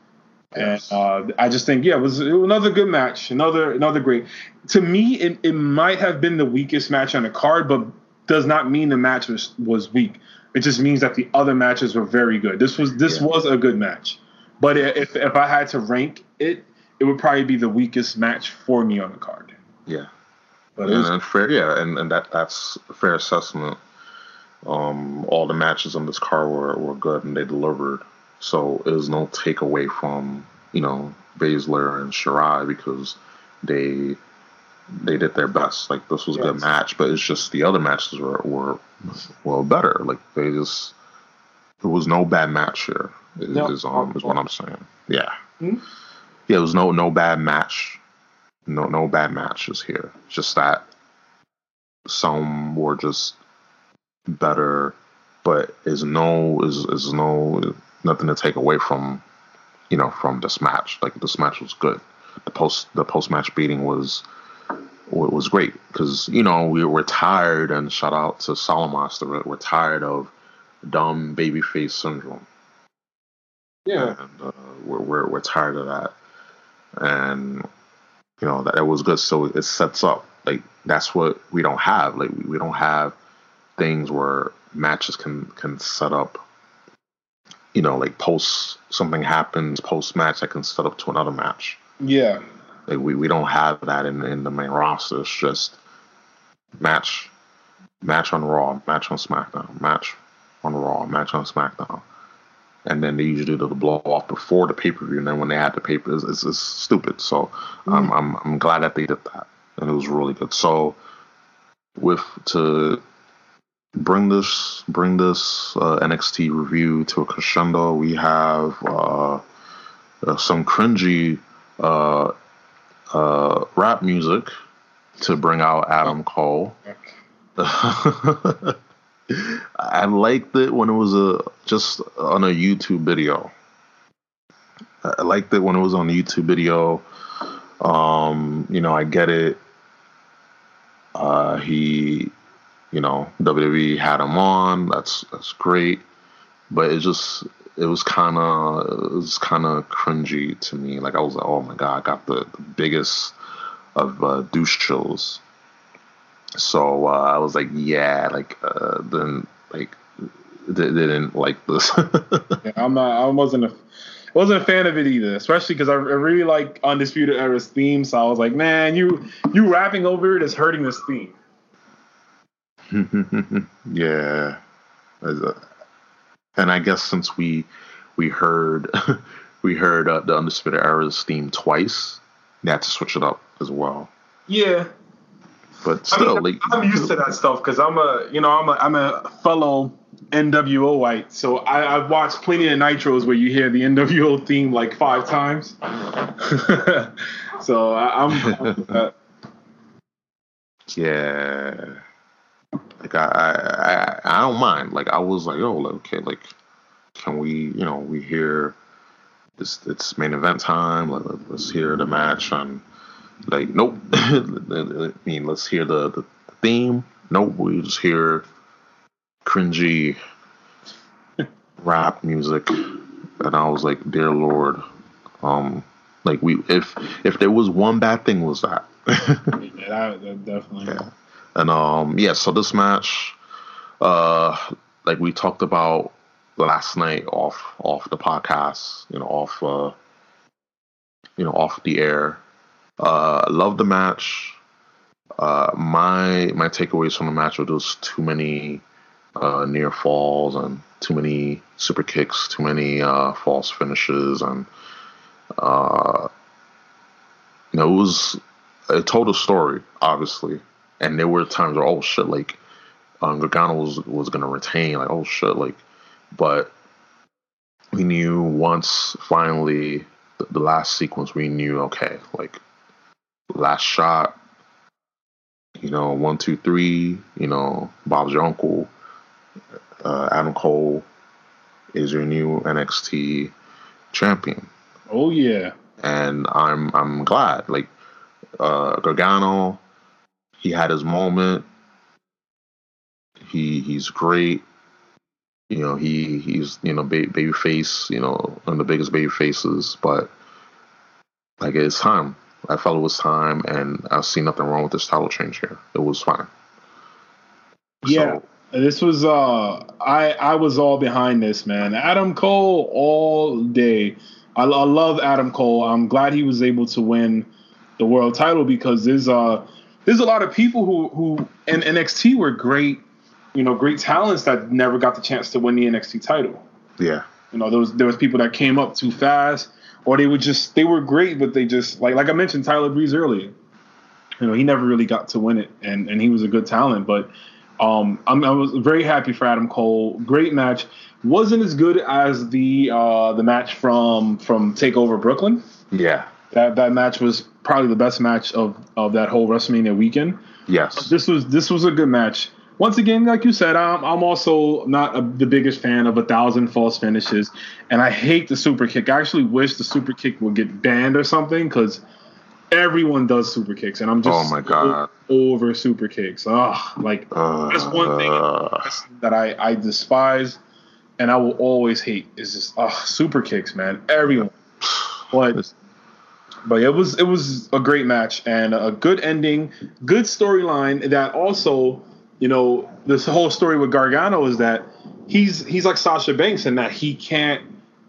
And uh, I just think, yeah, it was, another good match. Another another great. To me, it, it might have been the weakest match on the card, but does not mean the match was, was weak. It just means that the other matches were very good. This was this
Yeah.
was a good match. But if if I had to rank it, it would probably be the weakest match for me on the card.
yeah.
But
and, and fair, yeah, and, and that that's a fair assessment. Um, all the matches on this card were, were good and they delivered, so it was no takeaway from you know Baszler and Shirai because they they did their best. Like this was a good match, but it's just the other matches were were well better. Like they just there was no bad match here. Is,
No.
is, um, is what I'm saying. Yeah,
Hmm?
yeah. There was no no bad match. No no bad matches here. Just that some were just better, but is no is is no nothing to take away from you know from this match. Like this match was good. The post the post match beating was wa- was great because you know we were tired and shout out to Solomonster. We're, we're tired of dumb babyface syndrome
yeah,
and uh, we're, we're we're tired of that. And you know that it was good. So it sets up like that's what we don't have. Like we, we don't have things where matches can can set up. You know, like post something happens post match I can set up to another match.
yeah,
Like we, we don't have that in in the main roster. It's just match match on Raw, match on SmackDown, match on Raw, match on SmackDown. And then they usually do the blow off before the pay per view, and then when they had the paper, it's, it's, it's stupid. So I'm mm. I'm I'm glad that they did that, and it was really good. So with to bring this bring this uh, NXT review to a crescendo, we have uh, uh, some cringy uh, uh, rap music to bring out Adam Cole. I liked it when it was a just on a YouTube video. I liked it when it was on the YouTube video. Um, you know, I get it. Uh, he, you know, WWE had him on. That's that's great, but it just it was kind of it was kind of cringy to me. Like I was like, oh my god, I got the, the biggest of uh, douche chills. So uh, I was like, yeah, like uh, then like they, didn't like this.
yeah. I'm not. I wasn't a wasn't a fan of it either, especially because I, I really like Undisputed Era's theme. So I was like, man, you you rapping over it is hurting this theme.
yeah, and I guess since we we heard we heard uh, the Undisputed Era's theme twice, they had to switch it up as well.
Yeah,
But
I
still,
mean,
like
I'm used to that stuff because I'm a, you know, I'm a, I'm a fellow NWO white, so I, I've watched plenty of nitros where you hear the NWO theme like five times. so I, I'm, uh,
Yeah. Like I, I, I, I don't mind. Like I was like, oh, okay, like, can we, you know, we hear this, it's main event time. Like, let- let's hear the match. And like, nope. I mean, let's hear the, the theme. Nope. We just hear cringy rap music. And I was like, dear Lord, um, like we, if if there was one bad thing, was that.
yeah, that, that definitely.
Yeah. And um yeah, so this match, uh like we talked about last night off off the podcast, you know, off uh you know, off the air. Uh love the match. Uh my my takeaways from the match were just too many uh, near falls and too many super kicks, too many uh, false finishes, and uh, you know, it was it told a story, obviously, and there were times where oh shit, like um, Gargano was was gonna retain, like oh shit, like, but we knew once finally the, the last sequence, we knew okay, like last shot, you know, one, two, three, you know, Bob's your uncle, uh, Adam Cole is your new NXT champion.
Oh yeah.
And I'm I'm glad. Like uh Gargano, he had his moment. He he's great. You know, he he's you know ba- baby face, you know, one of the biggest baby faces, but like it's time. I felt it was time, and I see nothing wrong with this title change here. It was fine.
Yeah, so, this was uh, I I was all behind this man. Adam Cole all day. I, I love Adam Cole. I'm glad he was able to win the world title because there's uh there's a lot of people who who in NXT were great, you know, great talents that never got the chance to win the NXT title.
Yeah.
You know, there was there was people that came up too fast, or they were just they were great, but they just like like I mentioned Tyler Breeze earlier. You know, he never really got to win it, and and he was a good talent, but um, I'm, I was very happy for Adam Cole. Great match. Wasn't as good as the uh, the match from from Takeover Brooklyn.
Yeah,
that that match was probably the best match of of that whole WrestleMania weekend.
Yes,
this was this was a good match. Once again, like you said, I'm I'm also not a, the biggest fan of a thousand false finishes, and I hate the super kick. I actually wish the super kick would get banned or something because everyone does super kicks, and I'm just
oh my god
over super kicks. Ugh, like uh, that's one thing that I I despise, and I will always hate is just ugh, super kicks, man. Everyone, but but it was it was a great match and a good ending, good storyline. That also, you know, this whole story with Gargano is that he's he's like Sasha Banks in that he can't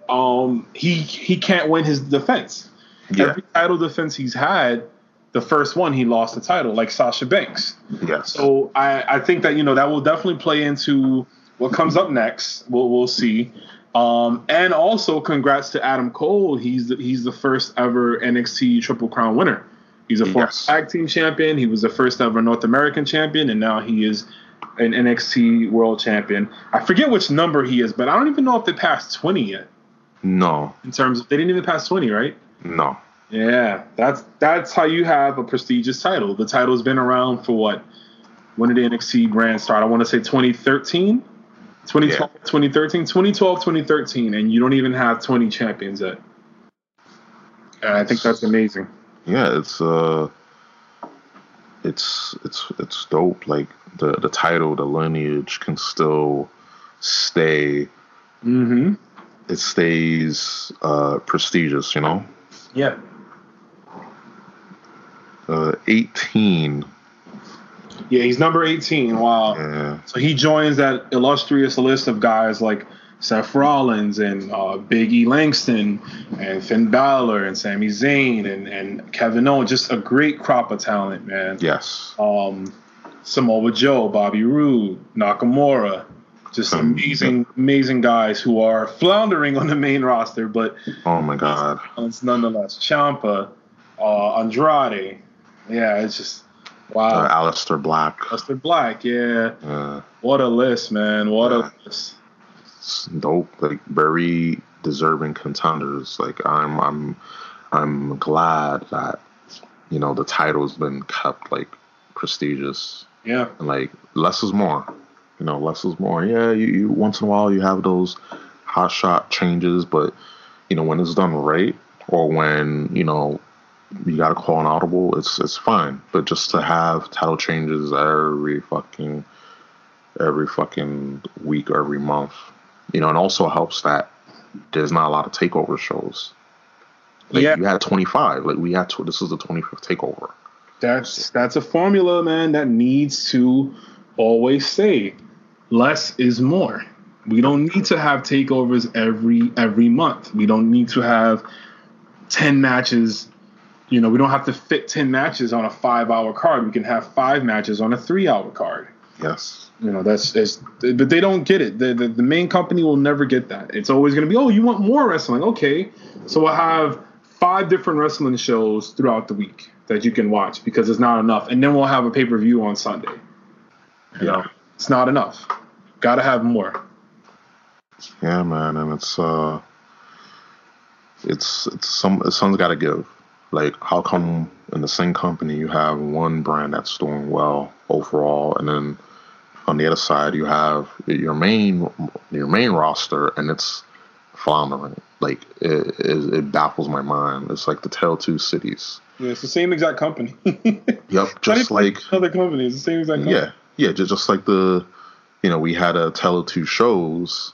um he he can't win his defense yeah. Every title defense he's had, the first one he lost the title, like Sasha Banks.
Yes.
So I, I think that you know that will definitely play into what comes up next. We'll we'll see. Um, and also, congrats to Adam Cole. He's the, he's the first ever NXT Triple Crown winner. He's a former yes. tag team champion. He was the first ever North American champion, and now he is an NXT World Champion. I forget which number he is, but I don't even know if they passed twenty yet.
No.
In terms of they didn't even pass twenty, right?
No.
Yeah, that's that's how you have a prestigious title. The title's been around for what? When did the NXT brand start? I want to say 2013. 2012, yeah. 2013, 2012, 2013, and you don't even have 20 champions yet. And I think that's amazing.
Yeah, it's uh it's it's it's dope. Like the the title, the lineage can still stay.
Mm-hmm.
It stays uh prestigious, you know.
Yeah.
Uh, 18.
Yeah, he's number 18. Wow.
Yeah.
So he joins that illustrious list of guys like Seth Rollins and uh, Big E Langston and Finn Balor and Sami Zayn and, and Kevin Owens. Just a great crop of talent, man.
Yes.
Um, Samoa Joe, Bobby Roode, Nakamura, just amazing, amazing guys who are floundering on the main roster, but
oh my god,
it's nonetheless Ciampa, uh, Andrade, yeah, it's just wow.
Uh, Aleister Black,
Aleister Black, yeah. What a list, man! What yeah. a list.
It's dope, like very deserving contenders. Like I'm, I'm, I'm glad that you know the title's been kept like prestigious.
Yeah,
and like less is more you know, less is more. Yeah, you, you once in a while you have those hot shot changes, but you know when it's done right or when you know you got to call an audible, it's it's fine. But just to have title changes every fucking every fucking week or every month, you know, and also helps that there's not a lot of takeover shows. Like yeah. you had 25. Like we had to, this is the 25th takeover.
That's that's a formula, man, that needs to always stay less is more. We don't need to have takeovers every every month. We don't need to have 10 matches. You know, we don't have to fit 10 matches on a 5-hour card. We can have 5 matches on a 3-hour card.
Yes.
You know, that's it's, but they don't get it. The, the the main company will never get that. It's always going to be, oh, you want more wrestling? Okay, so we'll have five different wrestling shows throughout the week that you can watch because it's not enough, and then we'll have a pay per view on Sunday. You know, it's not enough. Got to have more.
Yeah, man, and it's uh, it's it's some someone's got to give. Like, how come in the same company you have one brand that's doing well overall, and then on the other side you have your main your main roster, and it's floundering. Like, it, it, it baffles my mind. It's like the Tale Two Cities.
Yeah, it's the same exact company.
Yep, just like
other companies, the same exact company.
yeah, yeah, just just like the, you know, we had a Tele Two shows.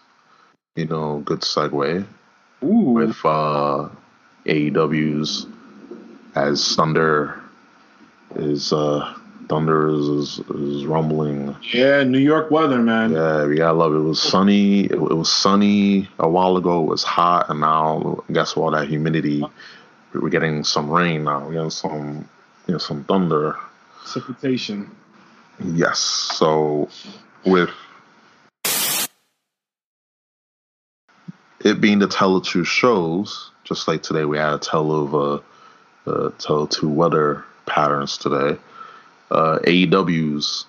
You know, good segue
Ooh.
with uh, AEW's as Thunder is uh Thunder is, is, is rumbling.
yeah, New York weather, man.
Yeah, we gotta love it. It was sunny. It, it was sunny a while ago. It was hot, and now guess what? That humidity. We're getting some rain now. We're getting some, you know, some thunder.
Precipitation.
Yes. So with it being the two shows, just like today we had a tell of uh, uh Tele two weather patterns today. Uh AEW's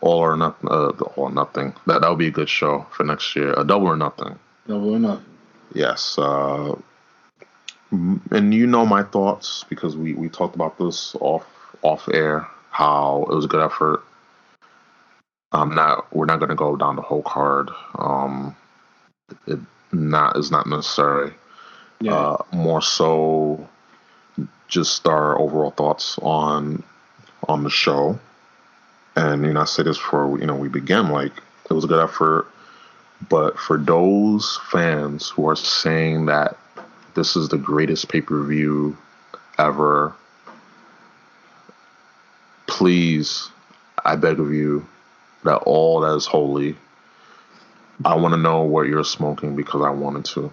all or nothing uh all or nothing. That that would be a good show for next year. A double or nothing.
Double or nothing.
Yes. Uh and you know my thoughts because we, we talked about this off off air, how it was a good effort. I'm not we're not gonna go down the whole card. Um it not is not necessary.
Yeah.
Uh more so just our overall thoughts on on the show. And you know, I say this before you know we begin, like it was a good effort. But for those fans who are saying that this is the greatest pay per view ever, please, I beg of you, that all that is holy. I want to know what you're smoking because I wanted to.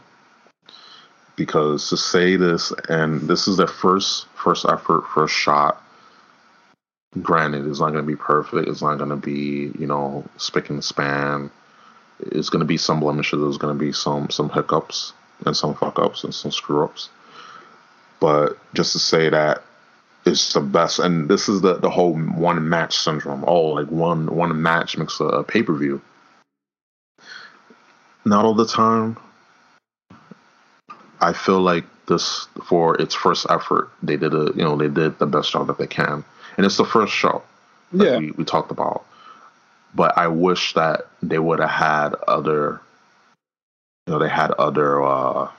Because to say this, and this is their first first effort, first shot. Granted, it's not going to be perfect. It's not going to be, you know, spick and span. It's going to be some blemishes. There's going to be some some hiccups and some fuck ups and some screw ups. But just to say that it's the best, and this is the the whole one match syndrome. Oh, like one one match makes a, a pay per view. Not all the time. I feel like this for its first effort, they did a you know they did the best job that they can, and it's the first show that
Yeah.
we, we talked about. But I wish that they would have had other, you know, they had other uh,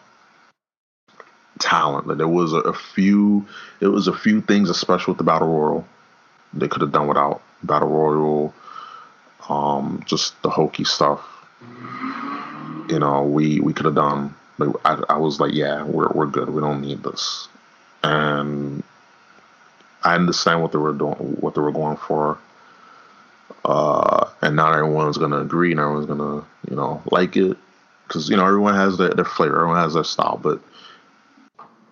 talent. Like there was a, a few, it was a few things, especially with the battle royal, they could have done without battle royal. Um, just the hokey stuff. You know, we we could have done. Like, I, I was like, yeah, we're we're good. We don't need this. And I understand what they were doing, what they were going for. Uh, and not everyone's gonna agree, and everyone's gonna, you know, like it, because you know everyone has their, their flavor, everyone has their style. But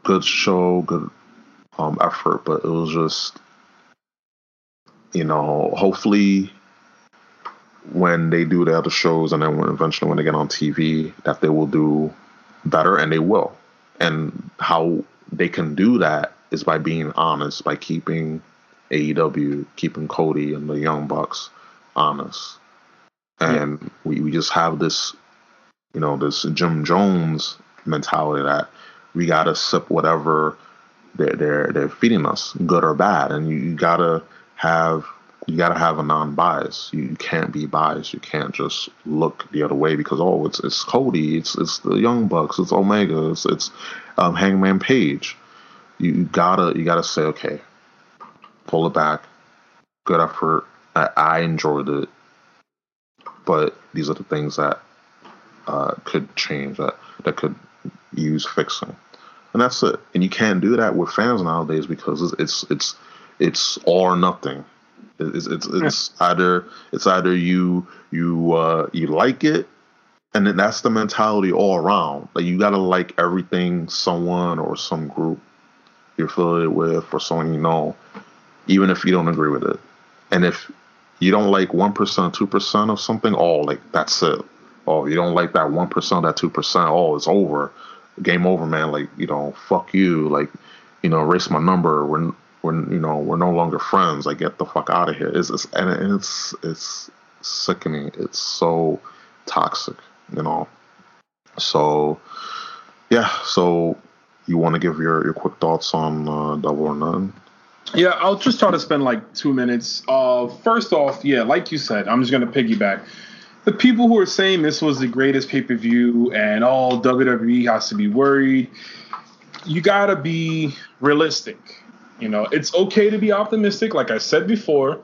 good show, good um effort, but it was just, you know, hopefully when they do the other shows, and then when eventually when they get on TV, that they will do better, and they will. And how they can do that is by being honest, by keeping AEW, keeping Cody and the Young Bucks honest. And we, we just have this, you know, this Jim Jones mentality that we gotta sip whatever they're they're they're feeding us, good or bad, and you, you gotta have you gotta have a non-bias. You, you can't be biased. You can't just look the other way because oh, it's it's Cody, it's it's the Young Bucks, it's Omega, it's it's um, Hangman Page. You, you gotta you gotta say okay, pull it back, good effort. I, I enjoyed it, but these are the things that uh, could change that that could use fixing, and that's it. And you can't do that with fans nowadays because it's it's it's, it's all or nothing. It's it's, it's either it's either you you uh, you like it, and then that's the mentality all around. Like you gotta like everything someone or some group you're affiliated with or someone you know, even if you don't agree with it. And if you don't like one percent, two percent of something, oh, like that's it. Oh, you don't like that one percent, that two percent, oh, it's over, game over, man. Like you know, fuck you, like you know, erase my number. We're we're you know we're no longer friends. Like get the fuck out of here. It's, and it's it's sickening. It's so toxic, you know. So yeah, so you want to give your your quick thoughts on uh, Double or None?
Yeah, I'll just try to spend like two minutes. Uh, first off, yeah, like you said, I'm just gonna piggyback. The people who are saying this was the greatest pay per view and all WWE has to be worried, you gotta be realistic. You know, it's okay to be optimistic, like I said before,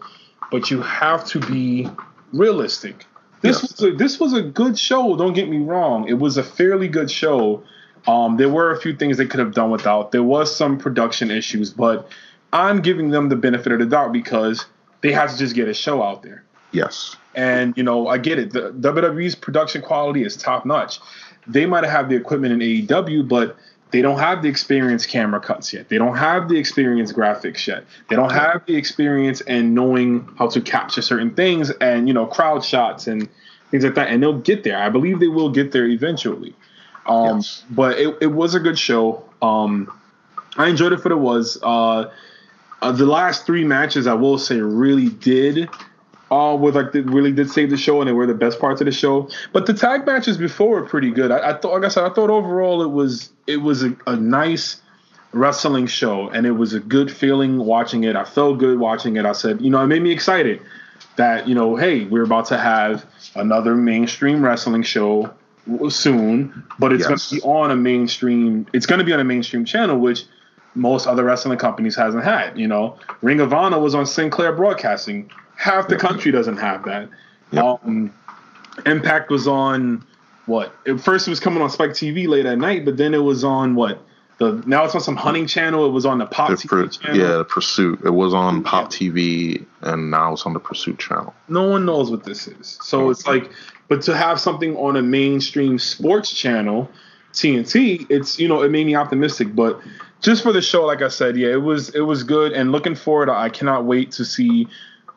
but you have to be realistic. This yes. was a, this was a good show. Don't get me wrong; it was a fairly good show. Um, there were a few things they could have done without. There was some production issues, but I'm giving them the benefit of the doubt because they had to just get a show out there.
Yes.
And you know, I get it. The WWE's production quality is top notch. They might have the equipment in AEW, but they don't have the experience camera cuts yet. They don't have the experience graphics yet. They don't have the experience and knowing how to capture certain things and you know crowd shots and things like that. And they'll get there. I believe they will get there eventually. Um, yes. But it, it was a good show. Um, I enjoyed it for what it was. Uh, uh, the last three matches, I will say, really did. Uh, with like they really did save the show and they were the best parts of the show. But the tag matches before were pretty good. I, I thought, like I said, I thought overall it was it was a, a nice wrestling show and it was a good feeling watching it. I felt good watching it. I said, you know, it made me excited that you know, hey, we're about to have another mainstream wrestling show soon, but it's yes. going to be on a mainstream. It's going to be on a mainstream channel, which most other wrestling companies hasn't had. You know, Ring of Honor was on Sinclair Broadcasting. Half the country doesn't have that. Yep. Um, Impact was on what? At first, it was coming on Spike TV late at night, but then it was on what? The now it's on some hunting channel. It was on the Pop the TV
per,
channel.
Yeah, Pursuit. It was on Pop TV, and now it's on the Pursuit channel.
No one knows what this is. So it's like, but to have something on a mainstream sports channel, TNT, it's you know it made me optimistic. But just for the show, like I said, yeah, it was it was good, and looking forward. I cannot wait to see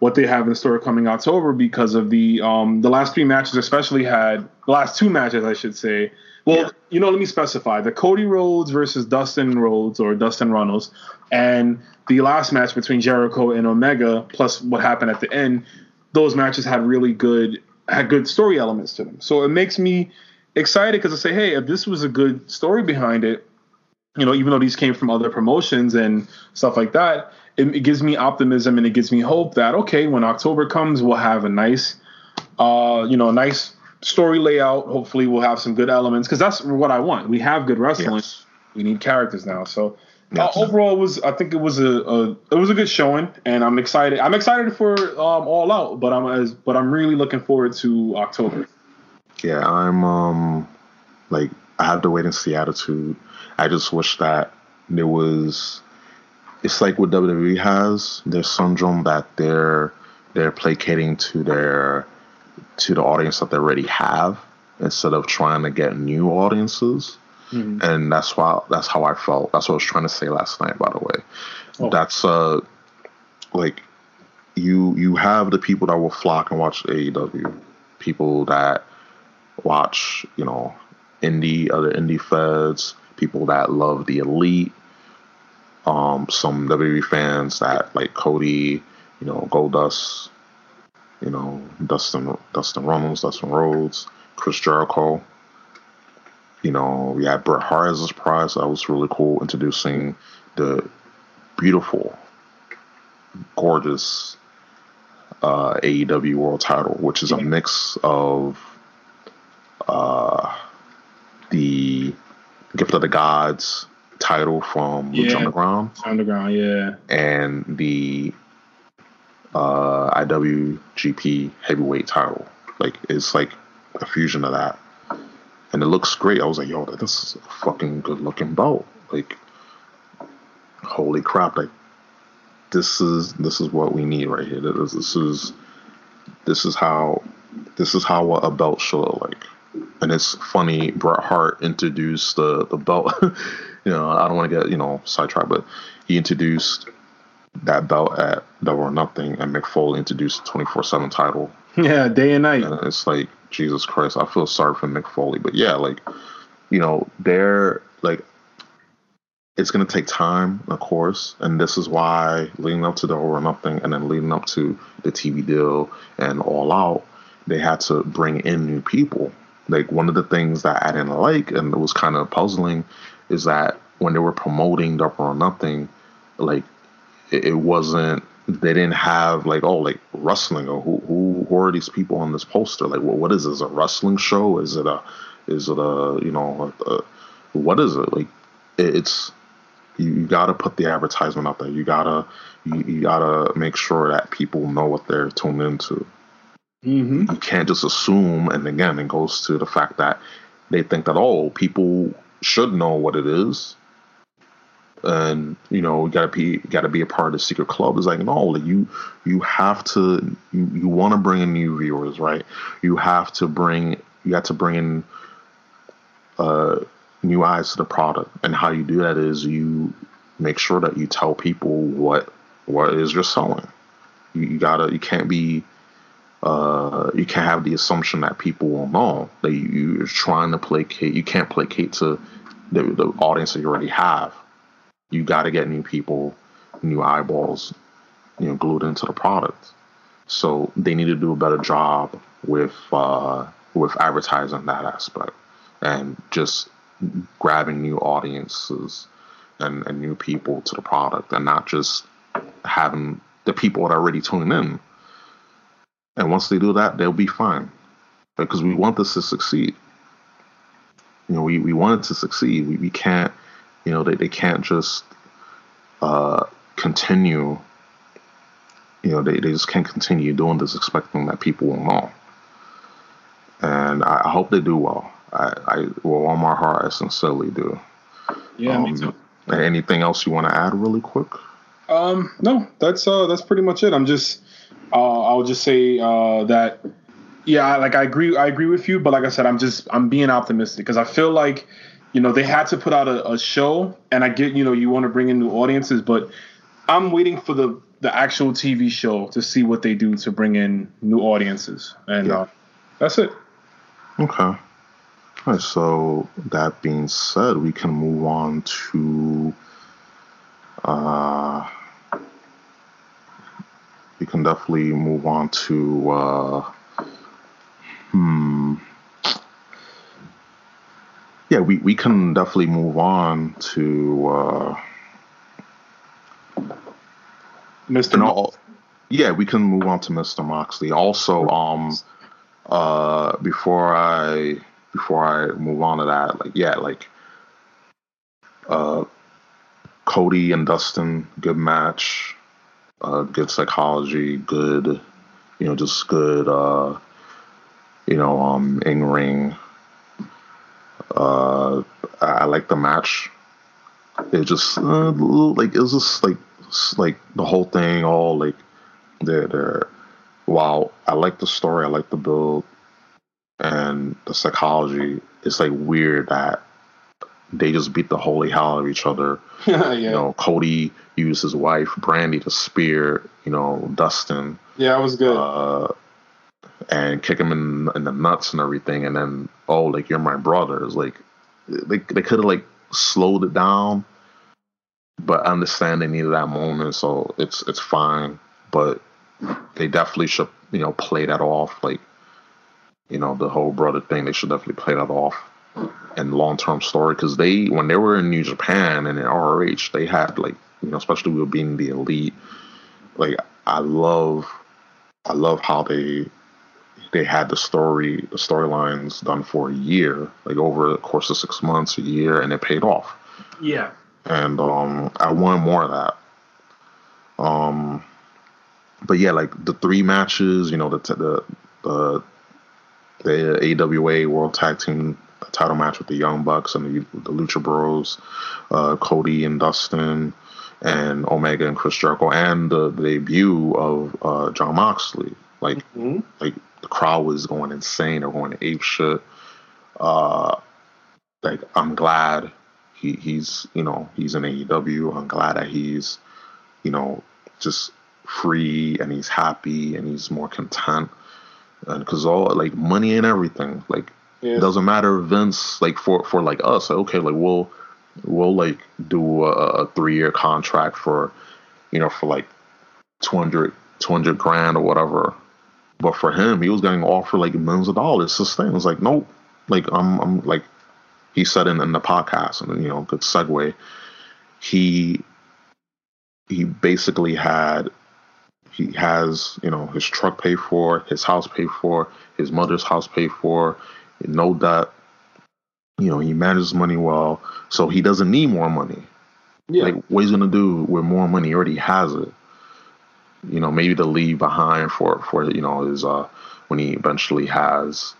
what they have in store coming October because of the um the last three matches, especially had the last two matches, I should say. Well, yeah. you know, let me specify the Cody Rhodes versus Dustin Rhodes or Dustin Runnels, and the last match between Jericho and Omega, plus what happened at the end. Those matches had really good had good story elements to them, so it makes me excited because I say, hey, if this was a good story behind it, you know, even though these came from other promotions and stuff like that, it, it, gives me optimism and it gives me hope that okay, when October comes, we'll have a nice, uh, you know, a nice story layout. Hopefully, we'll have some good elements because that's what I want. We have good wrestling. Yes. We need characters now. So uh, overall, it was I think it was a, a, it was a good showing, and I'm excited. I'm excited for um, All Out, but I'm as but I'm really looking forward to October.
Yeah, I'm um like I have to wait and see attitude I just wish that there was. It's like what WWE has. Their syndrome that they're they're placating to their to the audience that they already have instead of trying to get new audiences. Mm-hmm. And that's why that's how I felt. That's what I was trying to say last night. By the way, oh. that's uh like you you have the people that will flock and watch AEW, people that watch you know indie other indie feds, people that love the elite, um, some WWE fans that like Cody, you know, Goldust, you know, Dustin Dustin Runnels, Dustin Rhodes, Chris Jericho. You know, we had Bret Hart as a surprise. That was really cool introducing the beautiful, gorgeous uh, AEW World Title, which is a mix of uh, the Gift of the Gods title from
yeah,
Underground.
Underground, yeah.
And the uh, IWGP Heavyweight title. Like it's like a fusion of that, and it looks great. I was like, yo, this is a fucking good looking belt. Like, holy crap! Like, this is this is what we need right here. This, this is this is how this is how a belt should look like and it's funny. Bret Hart introduced the the belt. you know, I don't want to get you know sidetracked, but he introduced that belt at Double or Nothing, and Mick Foley introduced the 24 7 title.
Yeah, day and night.
And it's like, Jesus Christ, I feel sorry for Mick Foley, But yeah, like, you know, they're like, it's going to take time, of course. And this is why leading up to Double or Nothing and then leading up to the TV deal and All Out, they had to bring in new people. Like, one of the things that I didn't like and it was kind of puzzling is that when they were promoting Double or Nothing, like, it, it wasn't they didn't have like oh like wrestling or who who, who are these people on this poster? Like what what is this a wrestling show? Is it a is it a you know a, a, what is it? Like it, it's you, you got to put the advertisement out there. You gotta you, you gotta make sure that people know what they're tuned into.
Mm-hmm.
you can't just assume and again it goes to the fact that they think that oh people should know what it is. And you know gotta be gotta be a part of the secret club. It's like no you you have to you, you want to bring in new viewers right? You have to bring you have to bring in uh new eyes to the product. And how you do that is you make sure that you tell people what what is you're selling. You, you gotta you can't be uh, you can't have the assumption that people will know that you, you're trying to placate. You can't placate to the, the audience that you already have. You got to get new people, new eyeballs, you know, glued into the product. So they need to do a better job with uh, with advertising that aspect and just grabbing new audiences and, and new people to the product and not just having the people that are already tuning in and once they do that, they'll be fine. Because we want this to succeed. You know, we, we want it to succeed. We, we can't, you know, they, they can't just uh, continue, you know, they, they just can't continue doing this expecting that people will know. And I, I hope they do well. I, I, well, on my heart, I sincerely do.
Yeah,
um,
me too.
Anything else you want to add really quick?
Um, no, that's uh, that's pretty much it. I'm just, uh, I'll just say uh, that, yeah, like I agree, I agree with you, but like I said, I'm just, I'm being optimistic because I feel like, you know, they had to put out a, a show, and I get, you know, you want to bring in new audiences, but I'm waiting for the the actual TV show to see what they do to bring in new audiences, and
Yeah.
uh, that's it.
Okay. All right, so that being said, we can move on to uh we can definitely move on to uh hmm yeah we, we can definitely move on to uh
Mr.
all, yeah we can move on to mr moxley also um uh before i before i move on to that like yeah like uh cody and dustin good match uh good psychology good you know just good uh you know um in ring uh I, I like the match. It just uh, like it was just like like the whole thing all like they're, while I like the story, I like the build and the psychology, it's like weird that they just beat the holy hell out of each other.
yeah,
You know, Cody used his wife, Brandy, to spear, you know, Dustin,
yeah, it was good.
uh, and kick him in, in the nuts and everything. And then, oh, like, you're my brother. It's like, they, they could have, like, slowed it down, but I understand they needed that moment, so it's it's fine. But they definitely should, you know, play that off. Like, you know, the whole brother thing, they should definitely play that off and long term story because they when they were in New Japan and in ROH, they had like you know, especially with being the elite. Like, I love, I love how they they had the story, the storylines done for a year, like over the course of six months, a year, and it paid off
yeah,
and um, I want more of that. Um, but yeah, like the three matches, you know, the the the the AWA World Tag Team title match with the Young Bucks and the, the Lucha Bros, uh, Cody and Dustin, and Omega and Chris Jericho, and the, the debut of uh, Jon Moxley. Like,
Mhm.
like the crowd was going insane. They're going ape shit. Uh, like I'm glad he, he's you know he's in AEW. I'm glad that he's you know just free and he's happy and he's more content. And because all like money and everything, like
Yeah.
it doesn't matter Vince like for for like us, okay, like we'll we'll like do a, a three year contract for you know for like 200, 200 grand or whatever. But for him, he was getting offered like millions of dollars. This thing was like, nope. Like I'm, I'm like he said in, in the podcast, and you know, good segue. He he basically had he has you know his truck paid for, his house paid for, his mother's house paid for, no debt. You know, he manages money well, so he doesn't need more money.
Yeah.
Like, what he's gonna do with more money? He already has it. You know, maybe to leave behind for for you know his uh when he eventually has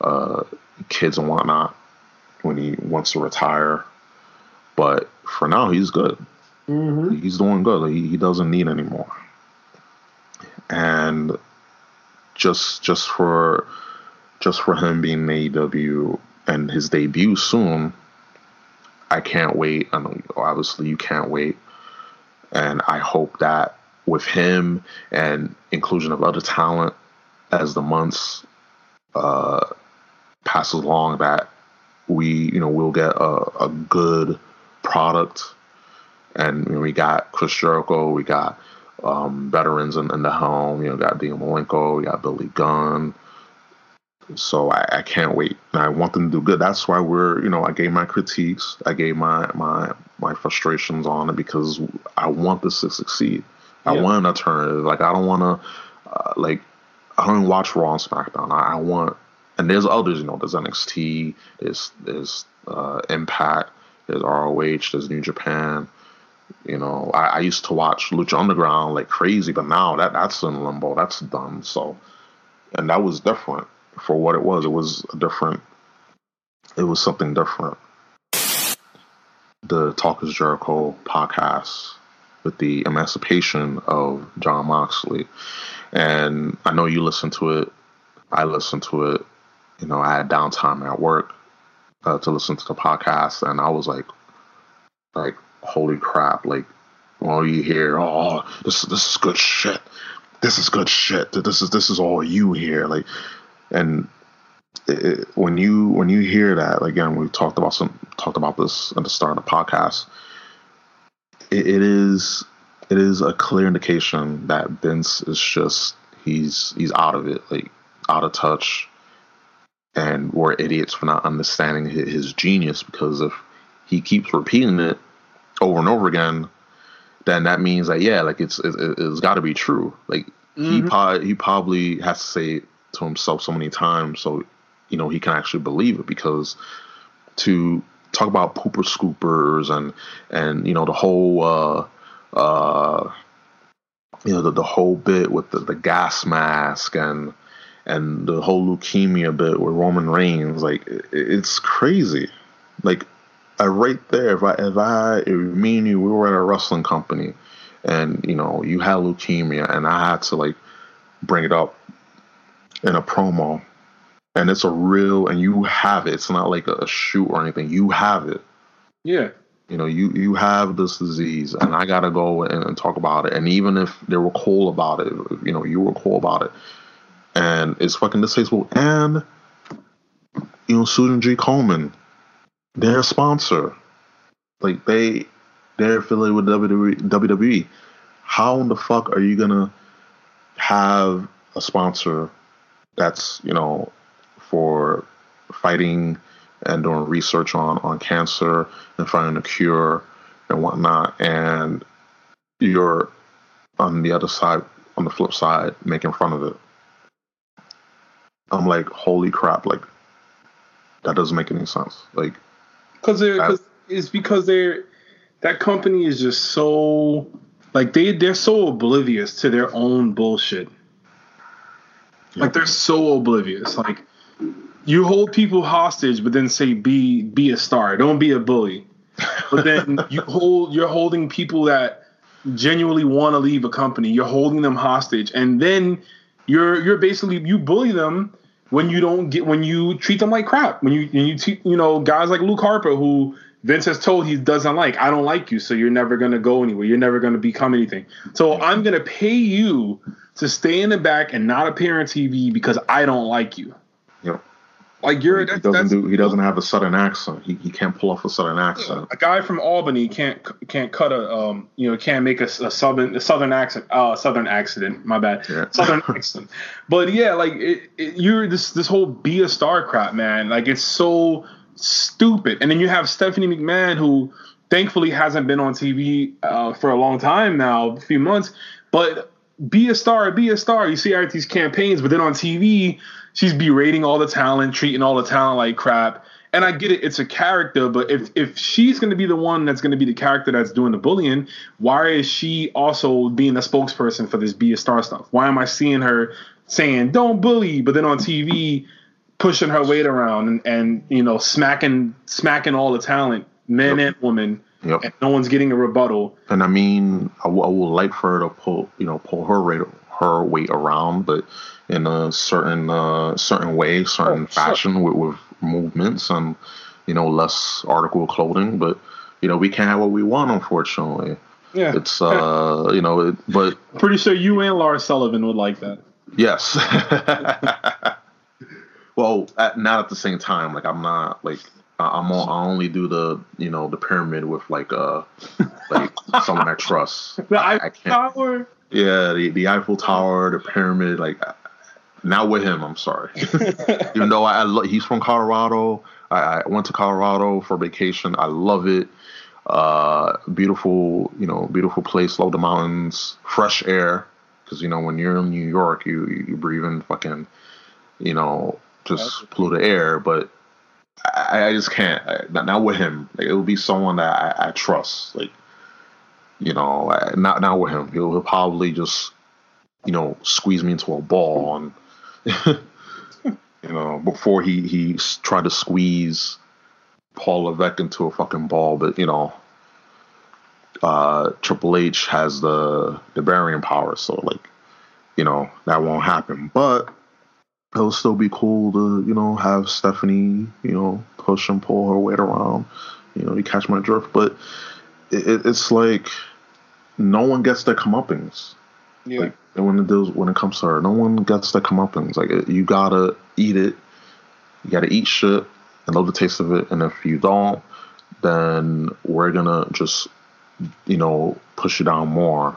uh kids and whatnot when he wants to retire. But for now, he's good.
mm-hmm.
He's doing good. Like, he, he doesn't need anymore. And just just for just for him being in AEW and his debut soon, I can't wait. I know obviously you can't wait. And I hope that with him and inclusion of other talent as the months uh, passes along, that we you know we'll get a, a good product. And you know, we got Chris Jericho, we got um, veterans in, in the home. You know, got Dean Malenko, we got Billy Gunn. So I, I can't wait, and I want them to do good. That's why we're, you know, I gave my critiques, I gave my my my frustrations on it because I want this to succeed. I
Yeah.
want an alternative. Like I don't want to, uh, like I don't watch Raw and SmackDown. I, I want, and there's others, you know, there's NXT, there's there's uh, Impact, there's ROH, there's New Japan. You know, I, I used to watch Lucha Underground like crazy, but now that that's in limbo. That's done. So, and that was different for what it was. It was a different. It was something different. The Talk is Jericho podcast with the emancipation of Jon Moxley, and I know you listened to it. I listened to it. You know, I had downtime at work uh, to listen to the podcast, and I was like, like, holy crap! Like, all you hear, oh, this this is good shit. This is good shit. This is this is all you hear. Like, and it, when you when you hear that again, we talked about some talked about this at the start of the podcast. It, it is it is a clear indication that Vince is just he's he's out of it, like out of touch, and we're idiots for not understanding his, his genius. Because if he keeps repeating it over and over again, then that means that yeah, like it's it, it's got to be true. Like he mm-hmm. probably he probably has to say to himself so many times, so you know he can actually believe it. Because to talk about pooper scoopers and and you know the whole uh uh you know the, the whole bit with the, the gas mask and and the whole leukemia bit with Roman Reigns, like it, it's crazy. Like I right there, if I if I if me and you we were at a wrestling company and you know you had leukemia and I had to like bring it up in a promo and it's a real and you have it. It's not like a shoot or anything. You have it.
Yeah.
You know, you you have this disease, and I gotta go and, and talk about it. And even if they were cool about it, you know, you were cool about it, and it's fucking distasteful. And you know, Susan G. Komen, their sponsor, like they they're affiliated with WWE. WWE. How in the fuck are you gonna have a sponsor that's you know for fighting and doing research on on cancer and finding a cure and whatnot, and you're on the other side, on the flip side, making fun of it. I'm like, holy crap! Like that doesn't make any sense. Like,
Because they're cause it's because they're that company is just so like they they're so oblivious to their own bullshit. Like they're so oblivious. Like you hold people hostage, but then say be be a star. Don't be a bully. But then you hold you're holding people that genuinely want to leave a company. You're holding them hostage, and then you're you're basically you bully them when you don't get when you treat them like crap. When you when you te- you know guys like Luke Harper who Vince has told he doesn't like. I don't like you, so you're never gonna go anywhere. You're never gonna become anything. So I'm gonna pay you to stay in the back and not appear on TV because I don't like you.
Yep.
Like you're
He
that's,
doesn't
that's
do. He doesn't have a southern accent. He, he can't pull off a southern accent.
a guy from Albany can't can't cut a um you know can't make a, a southern a southern accent uh southern accident my bad
Yeah.
southern accent but yeah like it, it, you're this this whole be a star crap man like it's so stupid and then you have Stephanie McMahon who thankfully hasn't been on TV uh, for a long time now a few months but be a star be a star. You see her at these campaigns but then on TV she's berating all the talent treating all the talent like crap. And I get it, it's a character, but if if she's going to be the one that's going to be the character that's doing the bullying, why is she also being a spokesperson for this be a star stuff? Why am I seeing her saying don't bully, but then on TV pushing her weight around and, and you know smacking smacking all the talent, men and women,
Yep.
and no one's getting a rebuttal.
And I mean, I, w- I would like for her to pull, you know, pull her rate, her weight around, but in a certain, uh, certain way, certain
Oh, sure.
fashion with, with movements and, you know, less article clothing. But you know, we can't have what we want, unfortunately.
Yeah,
It's, uh, you know, it, but
pretty sure you and Lars Sullivan would like that.
yes. well, at, not at the same time. Like I'm not like. I- I'm on, I only do the you know the pyramid with like uh like someone I trust.
The
I, I
Eiffel
can't.
Tower.
Yeah, the, the Eiffel Tower, the pyramid, like not with him. I'm sorry. Even though I, I lo- he's from Colorado, I, I went to Colorado for vacation. I love it. Uh, beautiful, you know, beautiful place. Love the mountains, fresh air. Because you know when you're in New York, you you breathe in fucking, you know, just polluted air. But I, I just can't. I, not, not with him. Like, it will be someone that I, I trust. Like you know, not not with him. He'll, he'll probably just, you know, squeeze me into a ball and, you know, before he he tried to squeeze Paul Levesque into a fucking ball. But you know, uh, Triple H has the the burying power, so like, you know, that won't happen. But it'll still be cool to you know have Stephanie, you know, push and pull her weight around. You know, you catch my drift, but it, it- it's like no one gets their comeuppance.
Yeah.
Like when it deals when it comes to her, no one gets their comeuppance. Like you gotta eat it. You gotta eat shit and love the taste of it. And if you don't, then we're gonna just you know push you down more.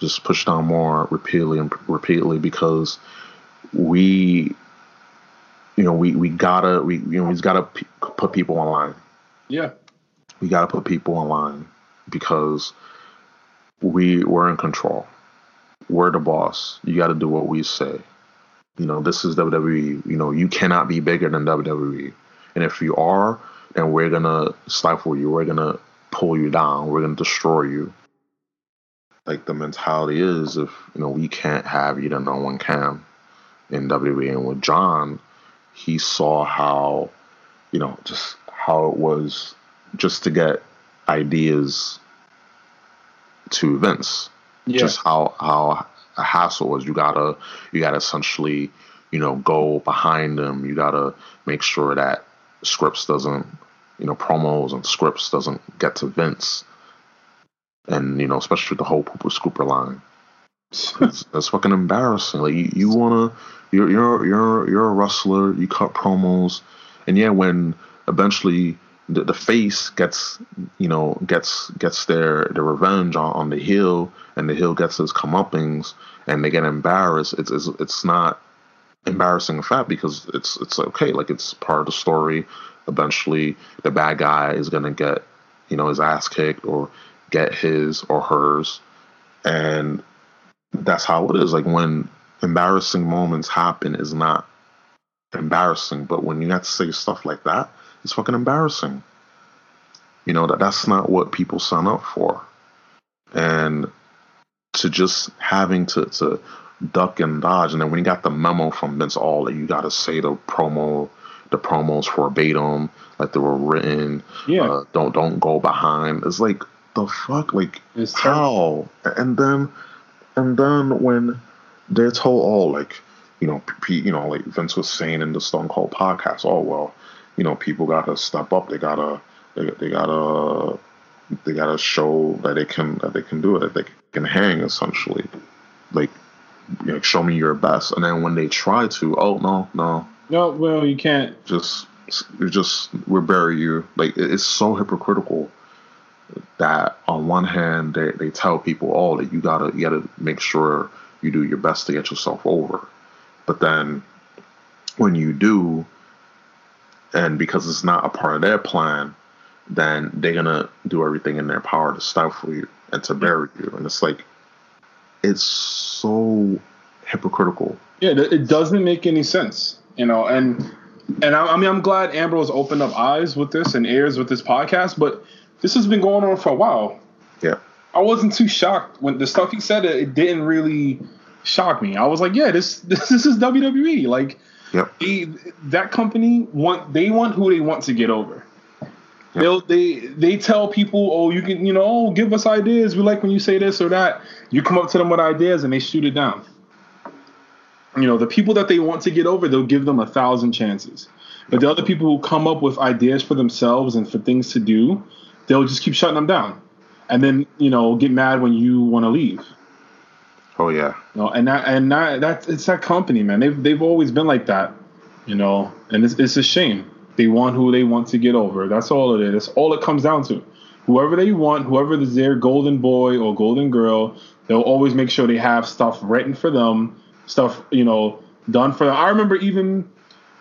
Just push down more repeatedly and repeatedly because we, you know, we we gotta we you know we gotta p- put people online
yeah.
we got to put people online because we we're in control. We're the boss. You got to do what we say. You know, this is WWE. You know, you cannot be bigger than WWE. And if you are, then we're gonna stifle you. We're gonna pull you down. We're gonna destroy you. Like the mentality is, if you know we can't have you, then no one can. In WWE, and with John, he saw how, you know, just how it was just to get ideas to Vince.
Yeah.
Just how how a hassle was. You gotta you gotta essentially you know go behind them. You gotta make sure that scripts doesn't you know promos and scripts doesn't get to Vince. And you know especially with the whole pooper scooper line. It's fucking embarrassing. Like you, you wanna you're you're you're you're a wrestler. You cut promos, and yeah, when eventually the, the face gets you know gets gets their their revenge on, on the heel, and the heel gets his comeuppings, and they get embarrassed. It's it's, it's not embarrassing in fact because it's it's okay. Like it's part of the story. Eventually, the bad guy is gonna get you know his ass kicked or get his or hers, and that's how it is. Like when embarrassing moments happen, is not embarrassing, but when you have to say stuff like that, it's fucking embarrassing. You know that that's not what people sign up for, and to just having to to duck and dodge, and then when you got the memo from Vince All that you got to say the promo, the promos verbatim, like they were written.
Yeah.
Uh, don't don't go behind. It's like the fuck, like
It's
how? And then and then when they're told, oh, like you know, P- you know, like Vince was saying in the Stone Cold podcast, oh well, you know, people gotta step up. They gotta they, they gotta they gotta show that they can that they can do it, that they can hang essentially. Like, you know, show me your best, and then when they try to, oh no, no,
No, well, you can't.
just you just we bury you. Like it's so hypocritical that on one hand they, they tell people, oh, that you gotta you gotta make sure you do your best to get yourself over, but then when you do, and because it's not a part of their plan, then they're gonna do everything in their power to stifle you and to bury you, and it's like it's so hypocritical.
Yeah, it it doesn't make any sense, you know. And and I, I mean, I'm glad Ambrose opened up eyes with this and ears with this podcast, but this has been going on for a while.
Yeah.
I wasn't too shocked when the stuff he said. It didn't really shock me. I was like, yeah, this this, this is WWE. Like,
Yep.
they, that company want they want who they want to get over. They'll they they tell people, oh, you can you know, oh, give us ideas. We like when you say this or that. You come up to them with ideas and they shoot it down. You know, the people that they want to get over, they'll give them a thousand chances. But the other people who come up with ideas for themselves and for things to do, they'll just keep shutting them down. And then, you know, get mad when you want to leave.
Oh yeah.
You know, and that and that that's it's that company, man. They've they've always been like that, you know. And it's it's a shame. They want who they want to get over. That's all it is. That's all it comes down to. Whoever they want, whoever is their golden boy or golden girl, they'll always make sure they have stuff written for them, stuff you know done for them. I remember even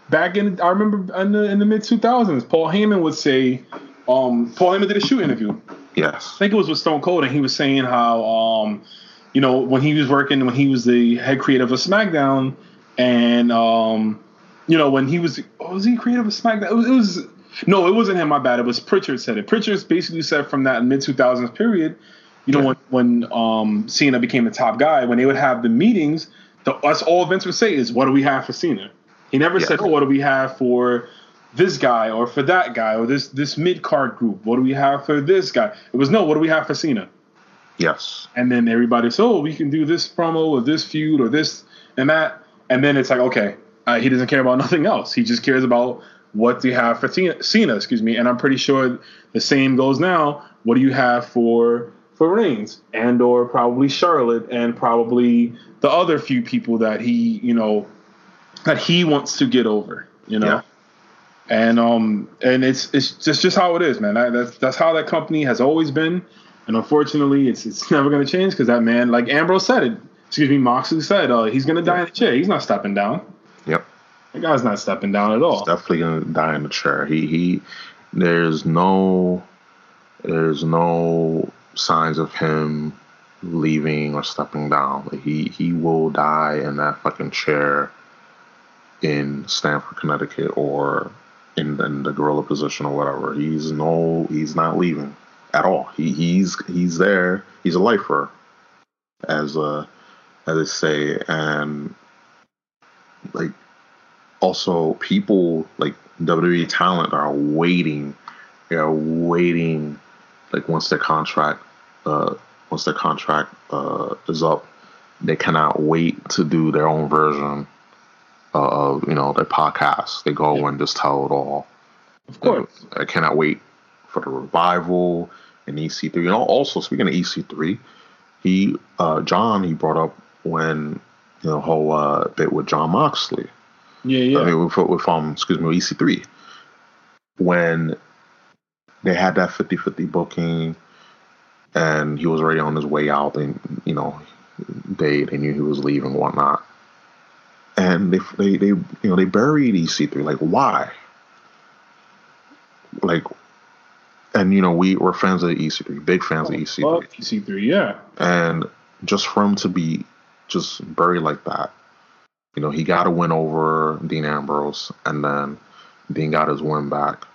back in I remember in the in the mid two thousands, Paul Heyman would say, um, Paul Heyman did a shoot interview
Yes.
I think it was with Stone Cold, and he was saying how, um, you know, when he was working, when he was the head creative of SmackDown, and um, you know, when he was, oh, was he creative of SmackDown? It was, it was, no, it wasn't him. My bad. It was Prichard said it. Prichard basically said from that mid 2000s period, you know,
Yeah.
when when um, Cena became the top guy, when they would have the meetings, the, that's all Vince would say is, "What do we have for Cena?" He never
Yeah.
said, "Oh, what do we have for." This guy or for that guy or this this mid card group. What do we have for this guy? It was no. What do we have for Cena?
Yes.
and then everybody says, "Oh, we can do this promo or this feud or this and that," and then it's like, okay, uh, he doesn't care about nothing else. He just cares about what do you have for Cena, Cena, excuse me. And I'm pretty sure the same goes now. What do you have for for Reigns and or probably Charlotte and probably the other few people that he, you know, that he wants to get over, you know.
Yeah.
And um and it's it's just just how it is, man. That, that's that's how that company has always been, and unfortunately, it's it's never going to change because that man, like Ambrose said it, excuse me, Moxley said, uh, he's going to die in the chair. He's not stepping down.
Yep.
That guy's not stepping down at all.
Definitely gonna die in the chair. He he. There's no. There's no signs of him leaving or stepping down. Like he he will die in that fucking chair in Stamford, Connecticut, or in, in the gorilla position or whatever. He's no. He's not leaving at all. He he's he's there. He's a lifer, as uh as they say, and like also people like WWE talent are waiting. They are waiting, like once their contract, uh, once their contract uh, is up, they cannot wait to do their own version of you know their podcast. They go and just tell it all.
Of course.
I cannot wait for the revival and EC3. And al- also speaking of EC3, he uh, Jon he brought up when you know whole uh, bit with Jon Moxley.
Yeah, yeah.
I mean, with, with um, excuse me, with EC3, when they had that 50-50 booking, and he was already on his way out, and you know, they they knew he was leaving, and whatnot, and they they they you know they buried EC3. Like, why? Like, and you know, we were fans of EC3, big fans of EC3
Fuck EC3, yeah.
and just for him to be just buried like that, you know, he got a win over Dean Ambrose, and then Dean got his win back,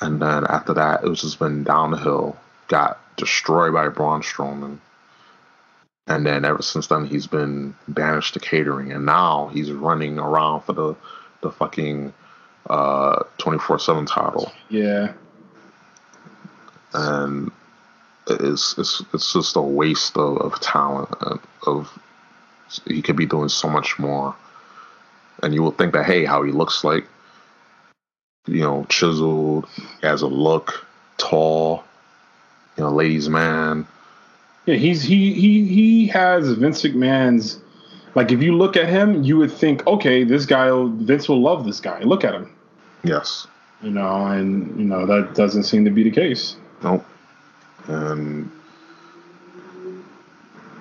and then after that, it was just been down the hill. Got destroyed by Braun Strowman, and then ever since then, he's been banished to catering, and now he's running around for the the fucking uh 24/7 title
Yeah.
and it's it's it's just a waste of, of talent of he could be doing so much more and you will think that hey how he looks like you know, chiseled, has a look, tall, you know, ladies' man.
Yeah, he's he he he has Vince McMahon's. Like, if you look at him, you would think, okay, this guy, Vince will love this guy. Look at him,
Yes.
you know, and you know that doesn't seem to be the case.
Nope. And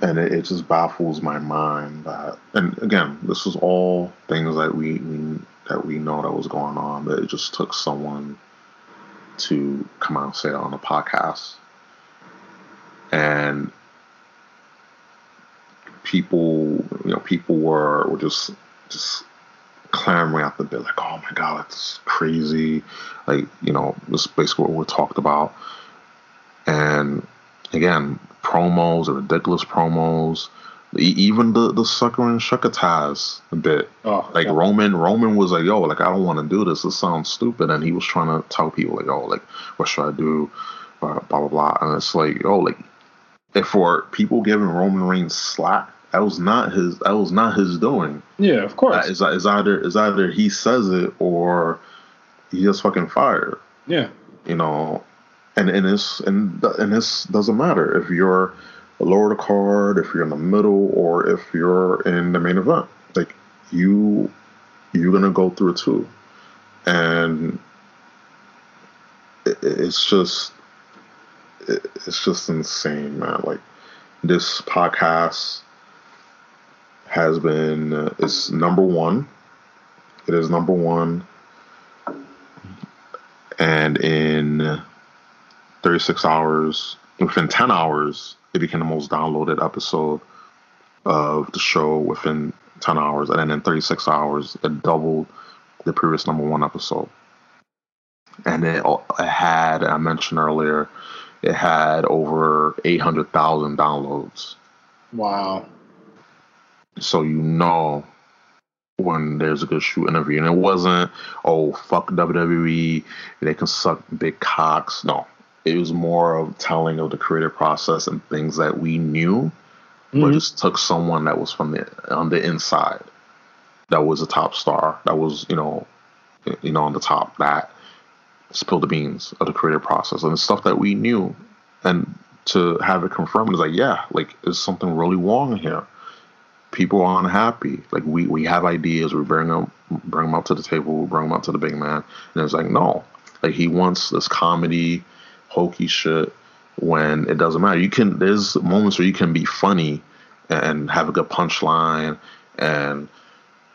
and it, it just baffles my mind that and again, this is all things that we, we that we know that was going on, but it just took someone to come out and say it on the podcast. And people you know, people were were just just clamoring out the bit like, oh my god, that's crazy. Like, you know, this is basically what we talked about. And again, promos are ridiculous promos. Even the the sufferin' succotash a bit.
Oh,
Like
yeah.
Roman, Roman was like, "Yo, like I don't want to do this. This sounds stupid," and he was trying to tell people like, "Oh, like what should I do?" Blah blah blah. blah. And it's like, "Oh, like if for people giving Roman Reigns slack, that was not his. That was not his doing.
yeah, of course,
Is is either is either he says it or he just fucking fired.
yeah,
You know, and and this and and this doesn't matter if you're lower the card, if you're in the middle, or if you're in the main event. Like you, you're gonna go through it too, and it, it's just it, it's just insane, man. Like this podcast has been uh, it's number one. It is number one, and in 36 hours, within 10 hours, it became the most downloaded episode of the show within 10 hours. And then in 36 hours, it doubled the previous number one episode. And it, it had, I mentioned earlier, it had over 800,000 downloads.
wow,
So you know when there's a good shoot interview. And it wasn't, oh, fuck WWE, they can suck big cocks. No, it was more of telling of the creative process and things that we knew, but
Mhm.
just took someone that was from the on the inside, that was a top star, that was you know, you know on the top that spilled the beans of the creative process and the stuff that we knew, and to have it confirmed is like yeah, like there's something really wrong here. People are unhappy. Like we we have ideas, we bring them bring them up to the table, we bring them up to the big man, and it's like no, like he wants this comedy, hokey shit when it doesn't matter. You can there's moments where you can be funny and have a good punchline and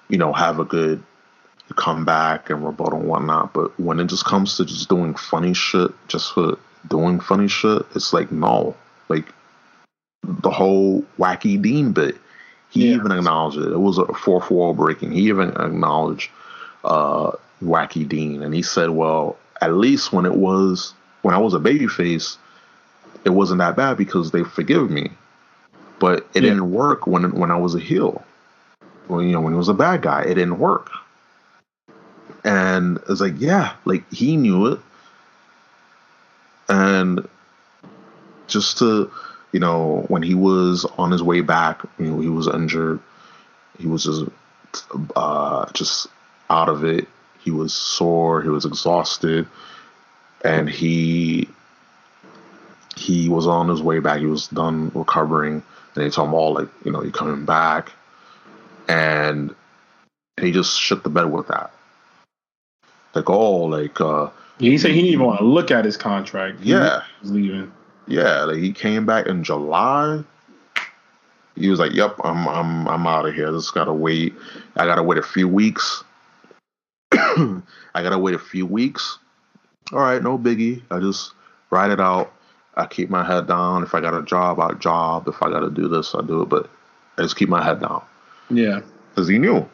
you know have a good comeback and rebuttal and whatnot. But when it just comes to just doing funny shit just for doing funny shit, it's like no, like the whole wacky Dean bit. He
Yeah.
even acknowledged it. It was a fourth wall breaking. He even acknowledged uh, Wacky Dean, and he said, "Well, at least when it was when I was a babyface, it wasn't that bad because they forgive me. But it
Yeah.
didn't work when when I was a heel. When you know when he was a bad guy, it didn't work. And it's like, yeah, like he knew it, and just to you know when he was on his way back, you know he was injured, he was just uh, just out of it. He was sore, he was exhausted, and he he was on his way back. He was done recovering, and they told him all like, you know, you're coming back, and he just shook the bed with that. Like, oh, like, uh,
he said he didn't even want to look at his contract. He
Yeah.
was leaving.
yeah, like he came back in July. He was like, "Yep, I'm I'm I'm out of here. Just gotta wait. I gotta wait a few weeks. I gotta wait a few weeks. All right, no biggie. I just ride it out. I keep my head down. If I got a job, I job. If I gotta do this, I do it. But I just keep my head down
Yeah,
because he knew.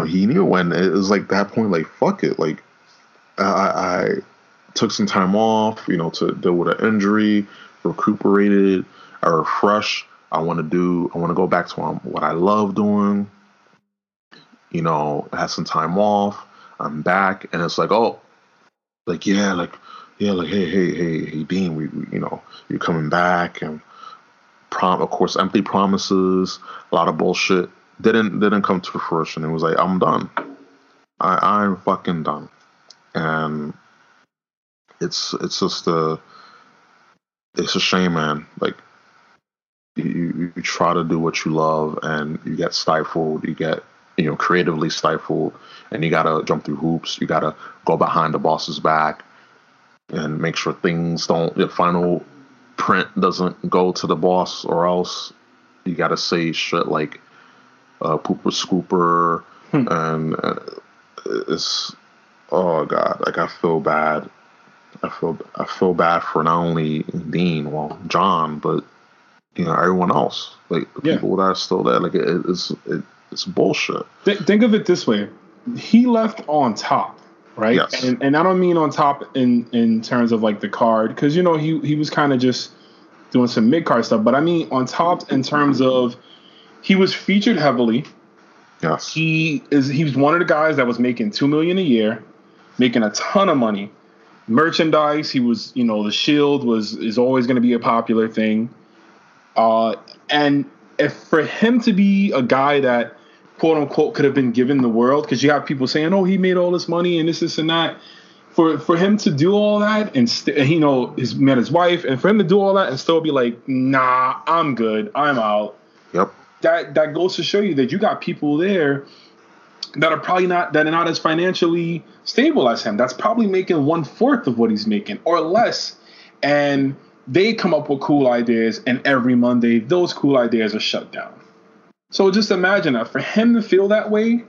Know, he knew when it was like that point. Like fuck it. Like I, I took some time off. You know, to deal with an injury, recuperated, I refresh. I want to do. I want to go back to what I love doing. You know, I had some time off. I'm back, and it's like, oh, like yeah, like yeah, like hey, hey, hey, hey, Dean, we, we you know, you're coming back, and prom, of course, empty promises, a lot of bullshit didn't didn't come to fruition. It was like I'm done. I, I'm fucking done. And it's it's just a it's a shame, man. Like you, you try to do what you love and you get stifled, you get you know creatively stifled, and you gotta jump through hoops. You gotta go behind the boss's back and make sure things don't the final print doesn't go to the boss, or else you gotta say shit like uh, pooper scooper, and uh, it's oh god, like I feel bad. I feel I feel bad for not only Dean, well Jon, but you know everyone else, like the
Yeah.
people that are still there. Like it, it's it, it's bullshit.
Th- think of it this way: he left on top, right?
Yes.
And and I don't mean on top in in terms of like the card, because you know he he was kind of just doing some mid card stuff, but I mean on top in terms of he was featured heavily.
Yes.
He is he was one of the guys that was making two million a year, making a ton of money. Merchandise, he was, you know, the shield was is always going to be a popular thing. Uh, and if for him to be a guy that quote unquote could have been given the world, because you have people saying, "Oh, he made all this money and this, this, and that." For for him to do all that and st- you know his met his wife, and for him to do all that and still be like, "Nah, I'm good, I'm out."
Yep.
That that goes to show you that you got people there that are probably not that are not as financially stable as him. That's probably making one fourth of what he's making or less, and they come up with cool ideas, and every Monday those cool ideas are shut down. So just imagine that for him to feel that way,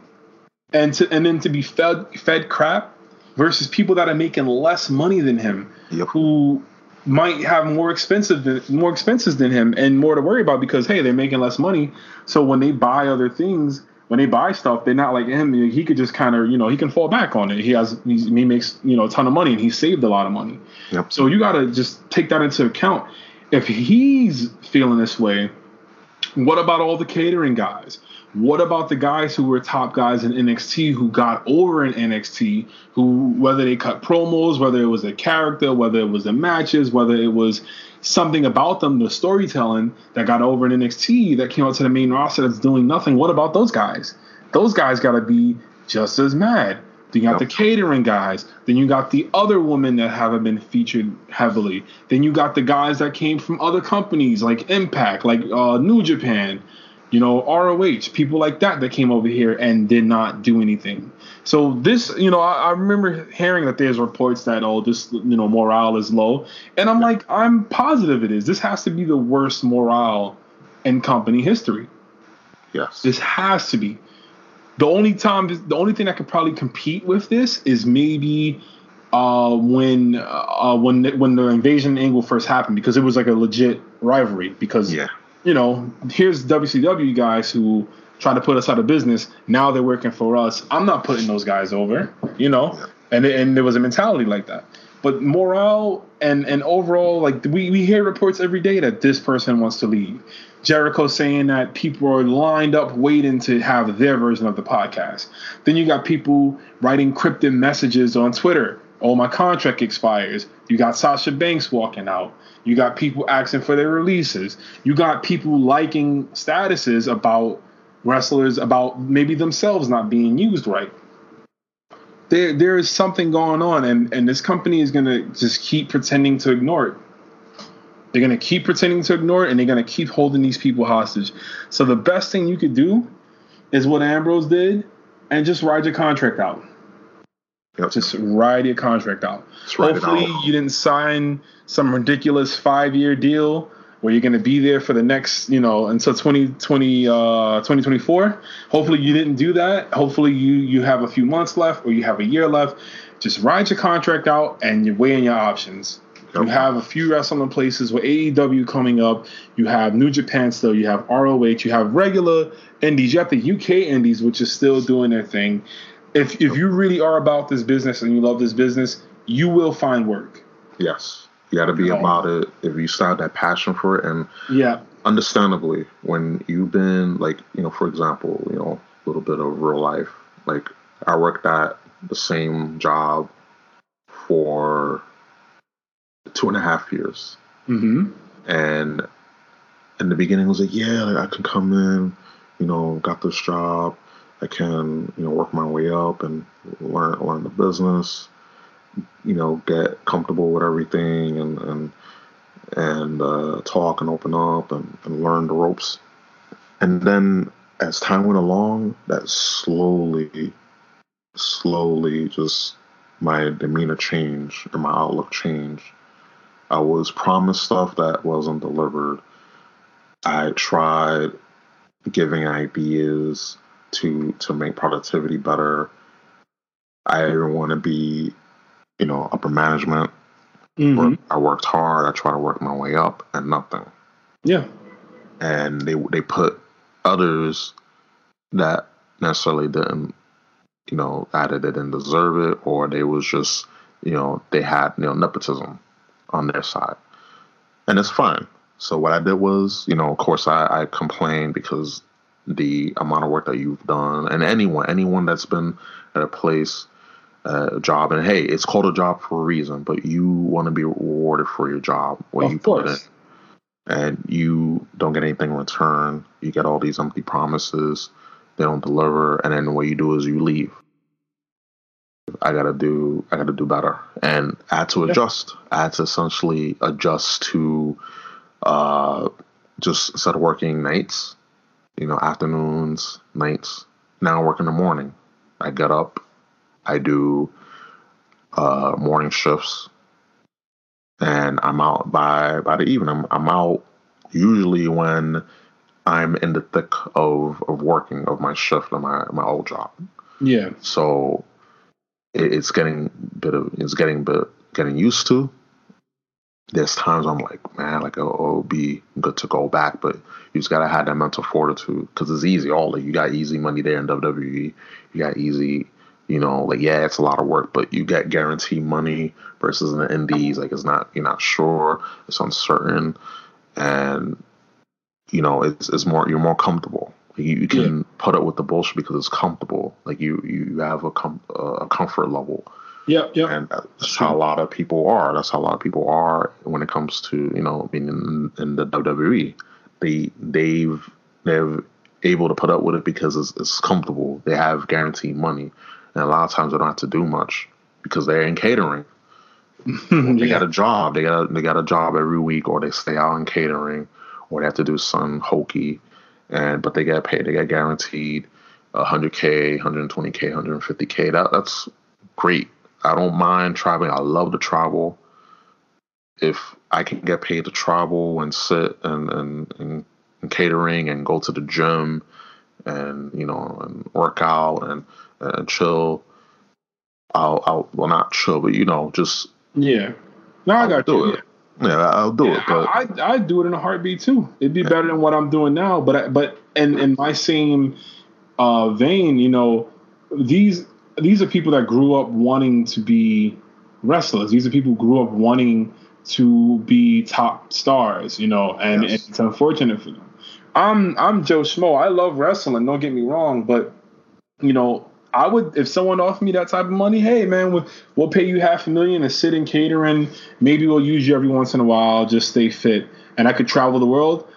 and to and then to be fed fed crap versus people that are making less money than him,
Yep.
who might have more expensive than, more expenses than him and more to worry about because hey they're making less money. So when they buy other things when they buy stuff they're not like him. He could just kind of you know he can fall back on it. He has he's, he makes you know a ton of money and he saved a lot of money.
Yep.
so you got to just take that into account. If he's feeling this way what about all the catering guys? What about the guys who were top guys in NXT who got over in NXT, who whether they cut promos, whether it was a character, whether it was the matches, whether it was something about them, the storytelling that got over in NXT that came out to the main roster that's doing nothing. What about those guys? Those guys got to be just as mad. Then you got
Yep.
the catering guys. Then you got the other women that haven't been featured heavily. Then you got the guys that came from other companies like Impact, like uh, New Japan, you know, ROH, people like that that came over here and did not do anything. So this, you know, I, I remember hearing that there's reports that oh, this, you know, morale is low, and I'm like, I'm positive it is. This has to be the worst morale in company history.
Yes.
This has to be. The only time, the only thing that could probably compete with this is maybe uh, when uh, when when the invasion angle first happened because it was like a legit rivalry. Because
yeah.
You know, here's WCW guys who try to put us out of business. Now they're working for us. I'm not putting those guys over. You know, and and there was a mentality like that. But morale and and overall, like we we hear reports every day that this person wants to leave. Jericho saying that people are lined up waiting to have their version of the podcast. Then you got people writing cryptic messages on Twitter. Oh, my contract expires. You got Sasha Banks walking out. You got people asking for their releases. You got people liking statuses about wrestlers, about maybe themselves not being used right. There, there is something going on, and, and this company is going to just keep pretending to ignore it. They're going to keep pretending to ignore it and they're going to keep holding these people hostage. So the best thing you could do is what Ambrose did and just ride your contract out.
Yep.
Just ride your contract out.
Just ride it
Hopefully
out.
you didn't sign some ridiculous five year deal where you're going to be there for the next, you know, until 2020, uh, 2024. Hopefully you didn't do that. Hopefully you, you have a few months left or you have a year left. Just ride your contract out and you're weighing your options. You have a few wrestling places with AEW coming up. You have New Japan still. You have ROH. You have regular indies. You have the UK indies, which is still doing their thing. If if you really are about this business and you love this business, you will find work.
Yes. You got to be about it if you still have that passion for it. And
Yeah.
understandably, when you've been, like, you know, for example, you know, a little bit of real life, like, I worked at the same job for two and a half years.
Mm-hmm.
And in the beginning, was like, yeah, like, I can come in, you know, got this job. I can, you know, work my way up and learn learn the business, you know, get comfortable with everything and and and uh, talk and open up and, and learn the ropes. And then as time went along, that slowly, slowly just my demeanor changed and my outlook changed. I was promised stuff that wasn't delivered. I tried giving ideas to to make productivity better. I didn't want to be, you know, upper management.
Mhm.
I worked hard. I tried to work my way up, and nothing.
Yeah.
And they they put others that necessarily didn't, you know, either they didn't deserve it or they was just, you know, they had you know nepotism on their side, and it's fine. So what I did was, you know, of course, I, I complained because the amount of work that you've done, and anyone, anyone that's been at a place, uh, job, and hey, it's called a job for a reason, but you want to be rewarded for your job, what
Of
you put in, and you don't get anything in return. You get all these empty promises, they don't deliver, and then what you do is you leave. I gotta do I gotta do better. And I had to adjust. I had to essentially adjust to uh just instead of working nights, you know, afternoons, nights, now I work in the morning. I get up, I do uh morning shifts and I'm out by by the evening. I'm, I'm out usually when I'm in the thick of, of working of my shift and my my old job.
Yeah.
So it, it's getting bit of it's getting bit getting used to. There's times I'm like, man, like oh, it'll be good to go back, but you just gotta have that mental fortitude because it's easy. All like you got easy money there in WWE, you got easy, you know, like yeah, it's a lot of work, but you get guaranteed money versus in the indies, like it's not you're not sure, it's uncertain, and you know it's it's more you're more comfortable. You, you can put up with the bullshit because it's comfortable. Like you you have a com- a comfort level,
Yep. Yep.
and that's how a lot of people are. That's how a lot of people are when it comes to you know being in, in the WWE. They they've they're able to put up with it because it's, it's comfortable. They have guaranteed money, and a lot of times they don't have to do much because they're in catering. They got a job. They got they got a job every week, or they stay out in catering, or they have to do some hokey, and but they get paid. They get guaranteed 100k, 120k, 150k. That that's great. I don't mind traveling. I love to travel. If I can get paid to travel and sit and and, and, and catering and go to the gym and you know and work out and and chill. I'll I'll well not chill, but you know just
Yeah. No, I got
do
you.
it. Yeah, I'll do it. But
I I do it in a heartbeat too. It'd be better than what I'm doing now. But I, but in in my same uh, vein, you know, these these are people that grew up wanting to be wrestlers. These are people who grew up wanting to be top stars. You know, and
Yes.
it's unfortunate for them. I'm I'm Joe Schmo. I love wrestling. Don't get me wrong, but you know, I would if someone offered me that type of money, hey man, we'll, we'll pay you half a million to sit in catering. Maybe we'll use you every once in a while, just stay fit, and I could travel the world.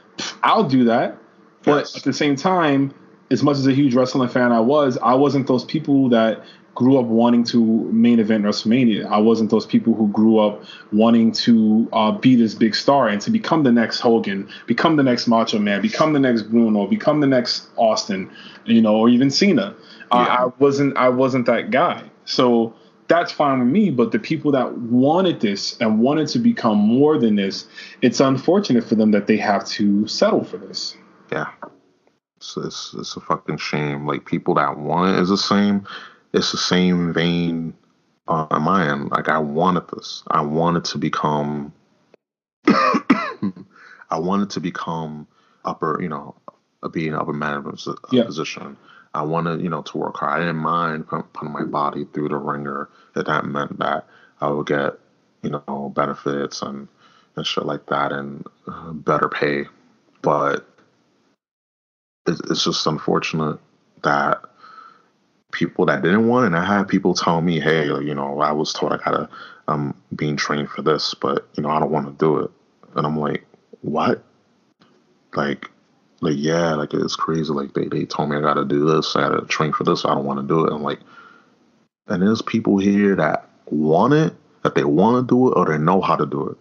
I'll do that. But
Yes.
at the same time, as much as a huge wrestling fan I was, I wasn't those people that grew up wanting to main event WrestleMania. I wasn't those people who grew up wanting to uh, be this big star and to become the next Hogan, become the next Macho Man, become the next Bruno, become the next Austin, you know, or even Cena. I, I wasn't. I wasn't that guy. So that's fine with me. But the people that wanted this and wanted to become more than this, it's unfortunate for them that they have to settle for this.
yeah, it's, it's it's a fucking shame. Like people that want it is the same. It's the same vein on my end. Like I wanted this. I wanted to become. I wanted to become upper. You know, be an upper management
Yeah.
position. I wanted, you know, to work hard. I didn't mind putting my body through the ringer. That that meant that I would get, you know, benefits and and shit like that and uh, better pay. But it's, it's just unfortunate that people that didn't want it, and I had people tell me, hey, you know, I was told I gotta, I'm being trained for this, but, you know, I don't want to do it. And I'm like, what? Like, like yeah, like it's crazy. Like they, they told me I gotta do this, I gotta train for this, I don't wanna do it. I'm like and there's people here that want it, that they wanna do it or they know how to do it.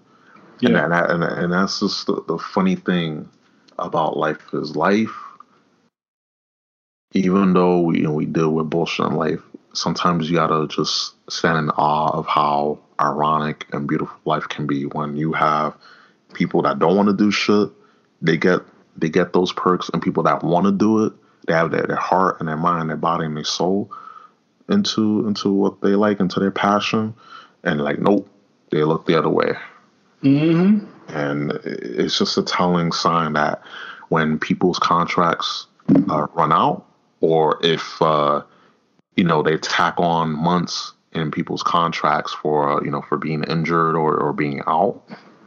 Yeah.
And that, and, and that's just the, the funny thing about life is life even though we you know we deal with bullshit in life, sometimes you gotta just stand in awe of how ironic and beautiful life can be when you have people that don't want to do shit, they get they get those perks, and people that want to do it, they have their, their heart and their mind, their body and their soul into into what they like, into their passion, and like nope, they look the other way.
Mm-hmm.
And it's just a telling sign that when people's contracts uh, run out, or if uh, you know they tack on months in people's contracts for uh, you know for being injured or, or being out,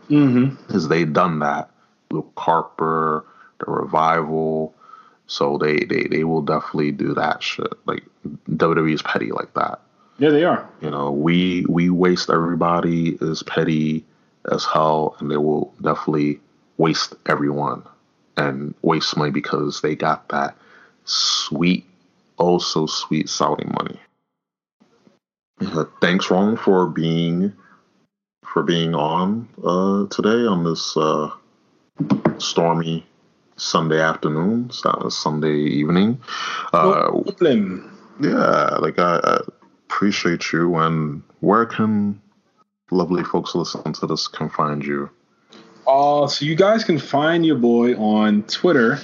Mm-hmm.
is they done that. Luke Harper, the revival, so they they they will definitely do that shit. Like WWE is petty like that.
Yeah, they are.
You know, we we waste everybody is petty as hell, and they will definitely waste everyone and waste money because they got that sweet, oh so sweet Saudi money. Uh, thanks, Rome, for being for being on uh, today on this uh, stormy Sunday afternoon, Sunday evening. Uh,
No problem.
yeah, like I, I appreciate you. And where can lovely folks listen to this can find you?
Uh, so you guys can find your boy on Twitter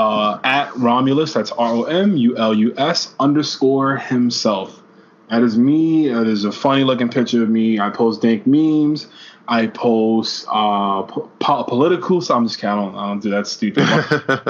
uh, at Romulus. That's R O M U L U S underscore himself. That is me. That is a funny looking picture of me. I post dank memes. I post uh, po- po- political. So I'm just kidding. I don't, I don't do that stupid.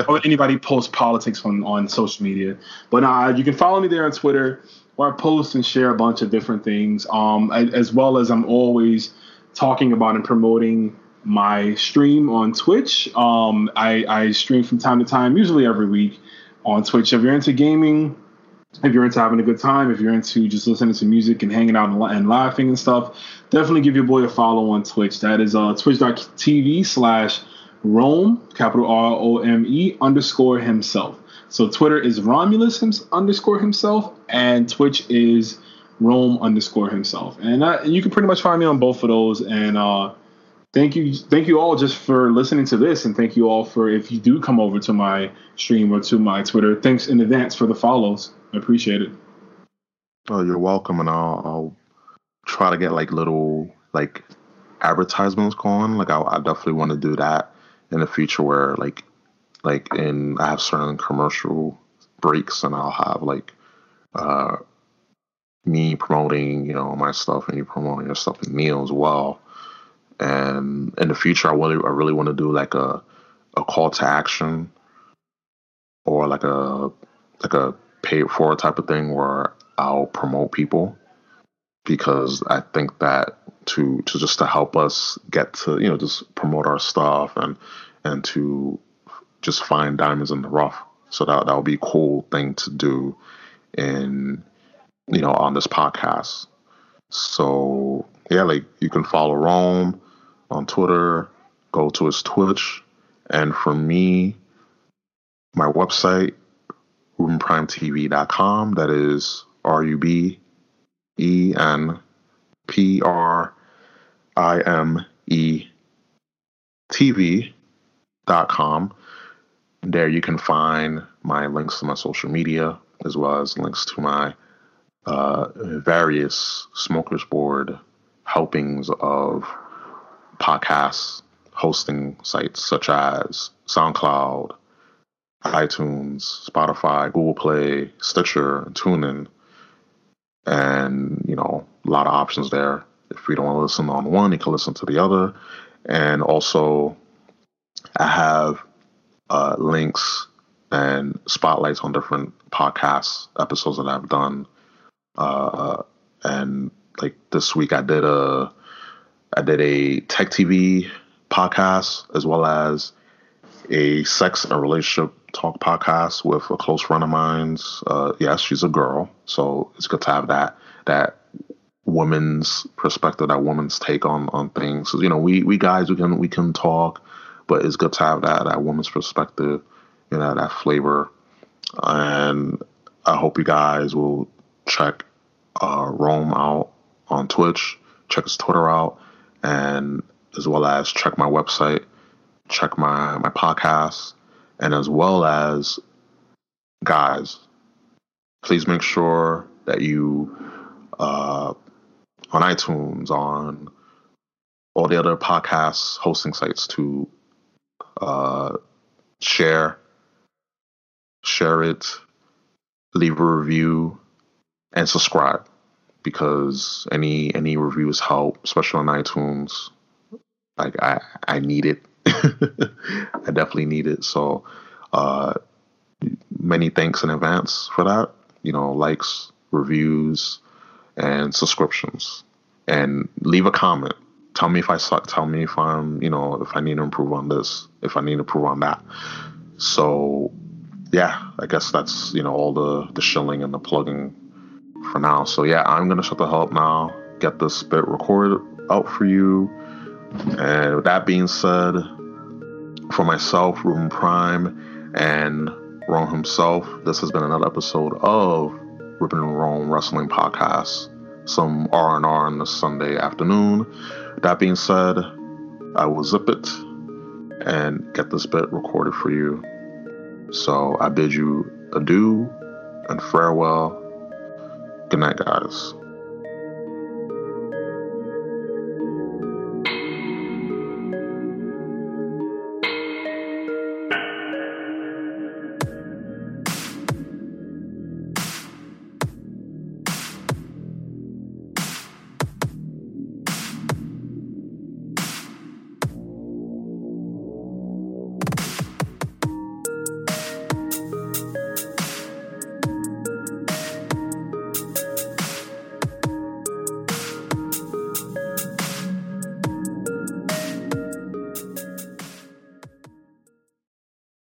or anybody post politics on, on social media. But uh, you can follow me there on Twitter, where I post and share a bunch of different things. Um, as well as I'm always talking about and promoting my stream on Twitch. Um, I, I stream from time to time, usually every week on Twitch. If you're into gaming, if you're into having a good time, if you're into just listening to music and hanging out and, and laughing and stuff, definitely give your boy a follow on Twitch. That is uh, twitch.tv slash Rome, capital R O M E underscore himself. So Twitter is Romulus hims- underscore himself, and Twitch is Rome underscore himself. And uh, you can pretty much find me on both of those. And uh, thank you thank you all just for listening to this and thank you all for if you do come over to my stream or to my twitter thanks in advance for the follows i appreciate it
Oh, you're welcome, and I'll, I'll try to get like little like advertisements going. Like I, I definitely want to do that in the future, where like like in I have certain commercial breaks, and I'll have like uh me promoting you know my stuff and you promoting your stuff and me as well. And in the future, I really I really want to do like a a call to action or like a like a pay it forward type of thing where I'll promote people because I think that to to just to help us get to you know just promote our stuff and and to just find diamonds in the rough. So that that would be a cool thing to do in you know on this podcast. So yeah, like you can follow Rome on Twitter, go to his Twitch, and for me, my website RubenPrimeTV.com. That is R U B E N P R I M E TV.com. There you can find my links to my social media as well as links to my uh, various Smokers Board helpings of podcasts hosting sites such as SoundCloud, iTunes, Spotify, Google Play, Stitcher, TuneIn, and you know a lot of options there. If you don't want to listen on one, you can listen to the other, and also I have uh, links and spotlights on different podcast episodes that I've done. Uh, and like this week, I did a I did a tech TV podcast as well as a sex and relationship talk podcast with a close friend of mine's. Uh, yes, she's a girl, so it's good to have that that woman's perspective, that woman's take on on things. You know, we we guys we can we can talk, but it's good to have that that woman's perspective you know, that flavor. And I hope you guys will check uh, Rome out on Twitch, check his Twitter out, and as well as check my website, check my my podcast, and as well as guys, please make sure that you uh, on iTunes, on all the other podcast hosting sites to uh, share, share it, leave a review, and subscribe because any any reviews help, especially on iTunes. Like I I need it. I definitely need it. So uh, many thanks in advance for that. You know, likes, reviews, and subscriptions. And leave a comment. Tell me if I suck. Tell me if I'm, you know, if I need to improve on this, if I need to improve on that. So, yeah, I guess that's, you know, all the, the shilling and the plugging for now. So, yeah, I'm to shut the hell up now, get this bit recorded out for you. And with that being said, for myself, Ruben Prime, and Rome himself, this has been another episode of Ruben and Rome Wrestling Podcast. Some R and R on this Sunday afternoon. That being said, I will zip it and get this bit recorded for you. So I bid you adieu and farewell. Good night, guys.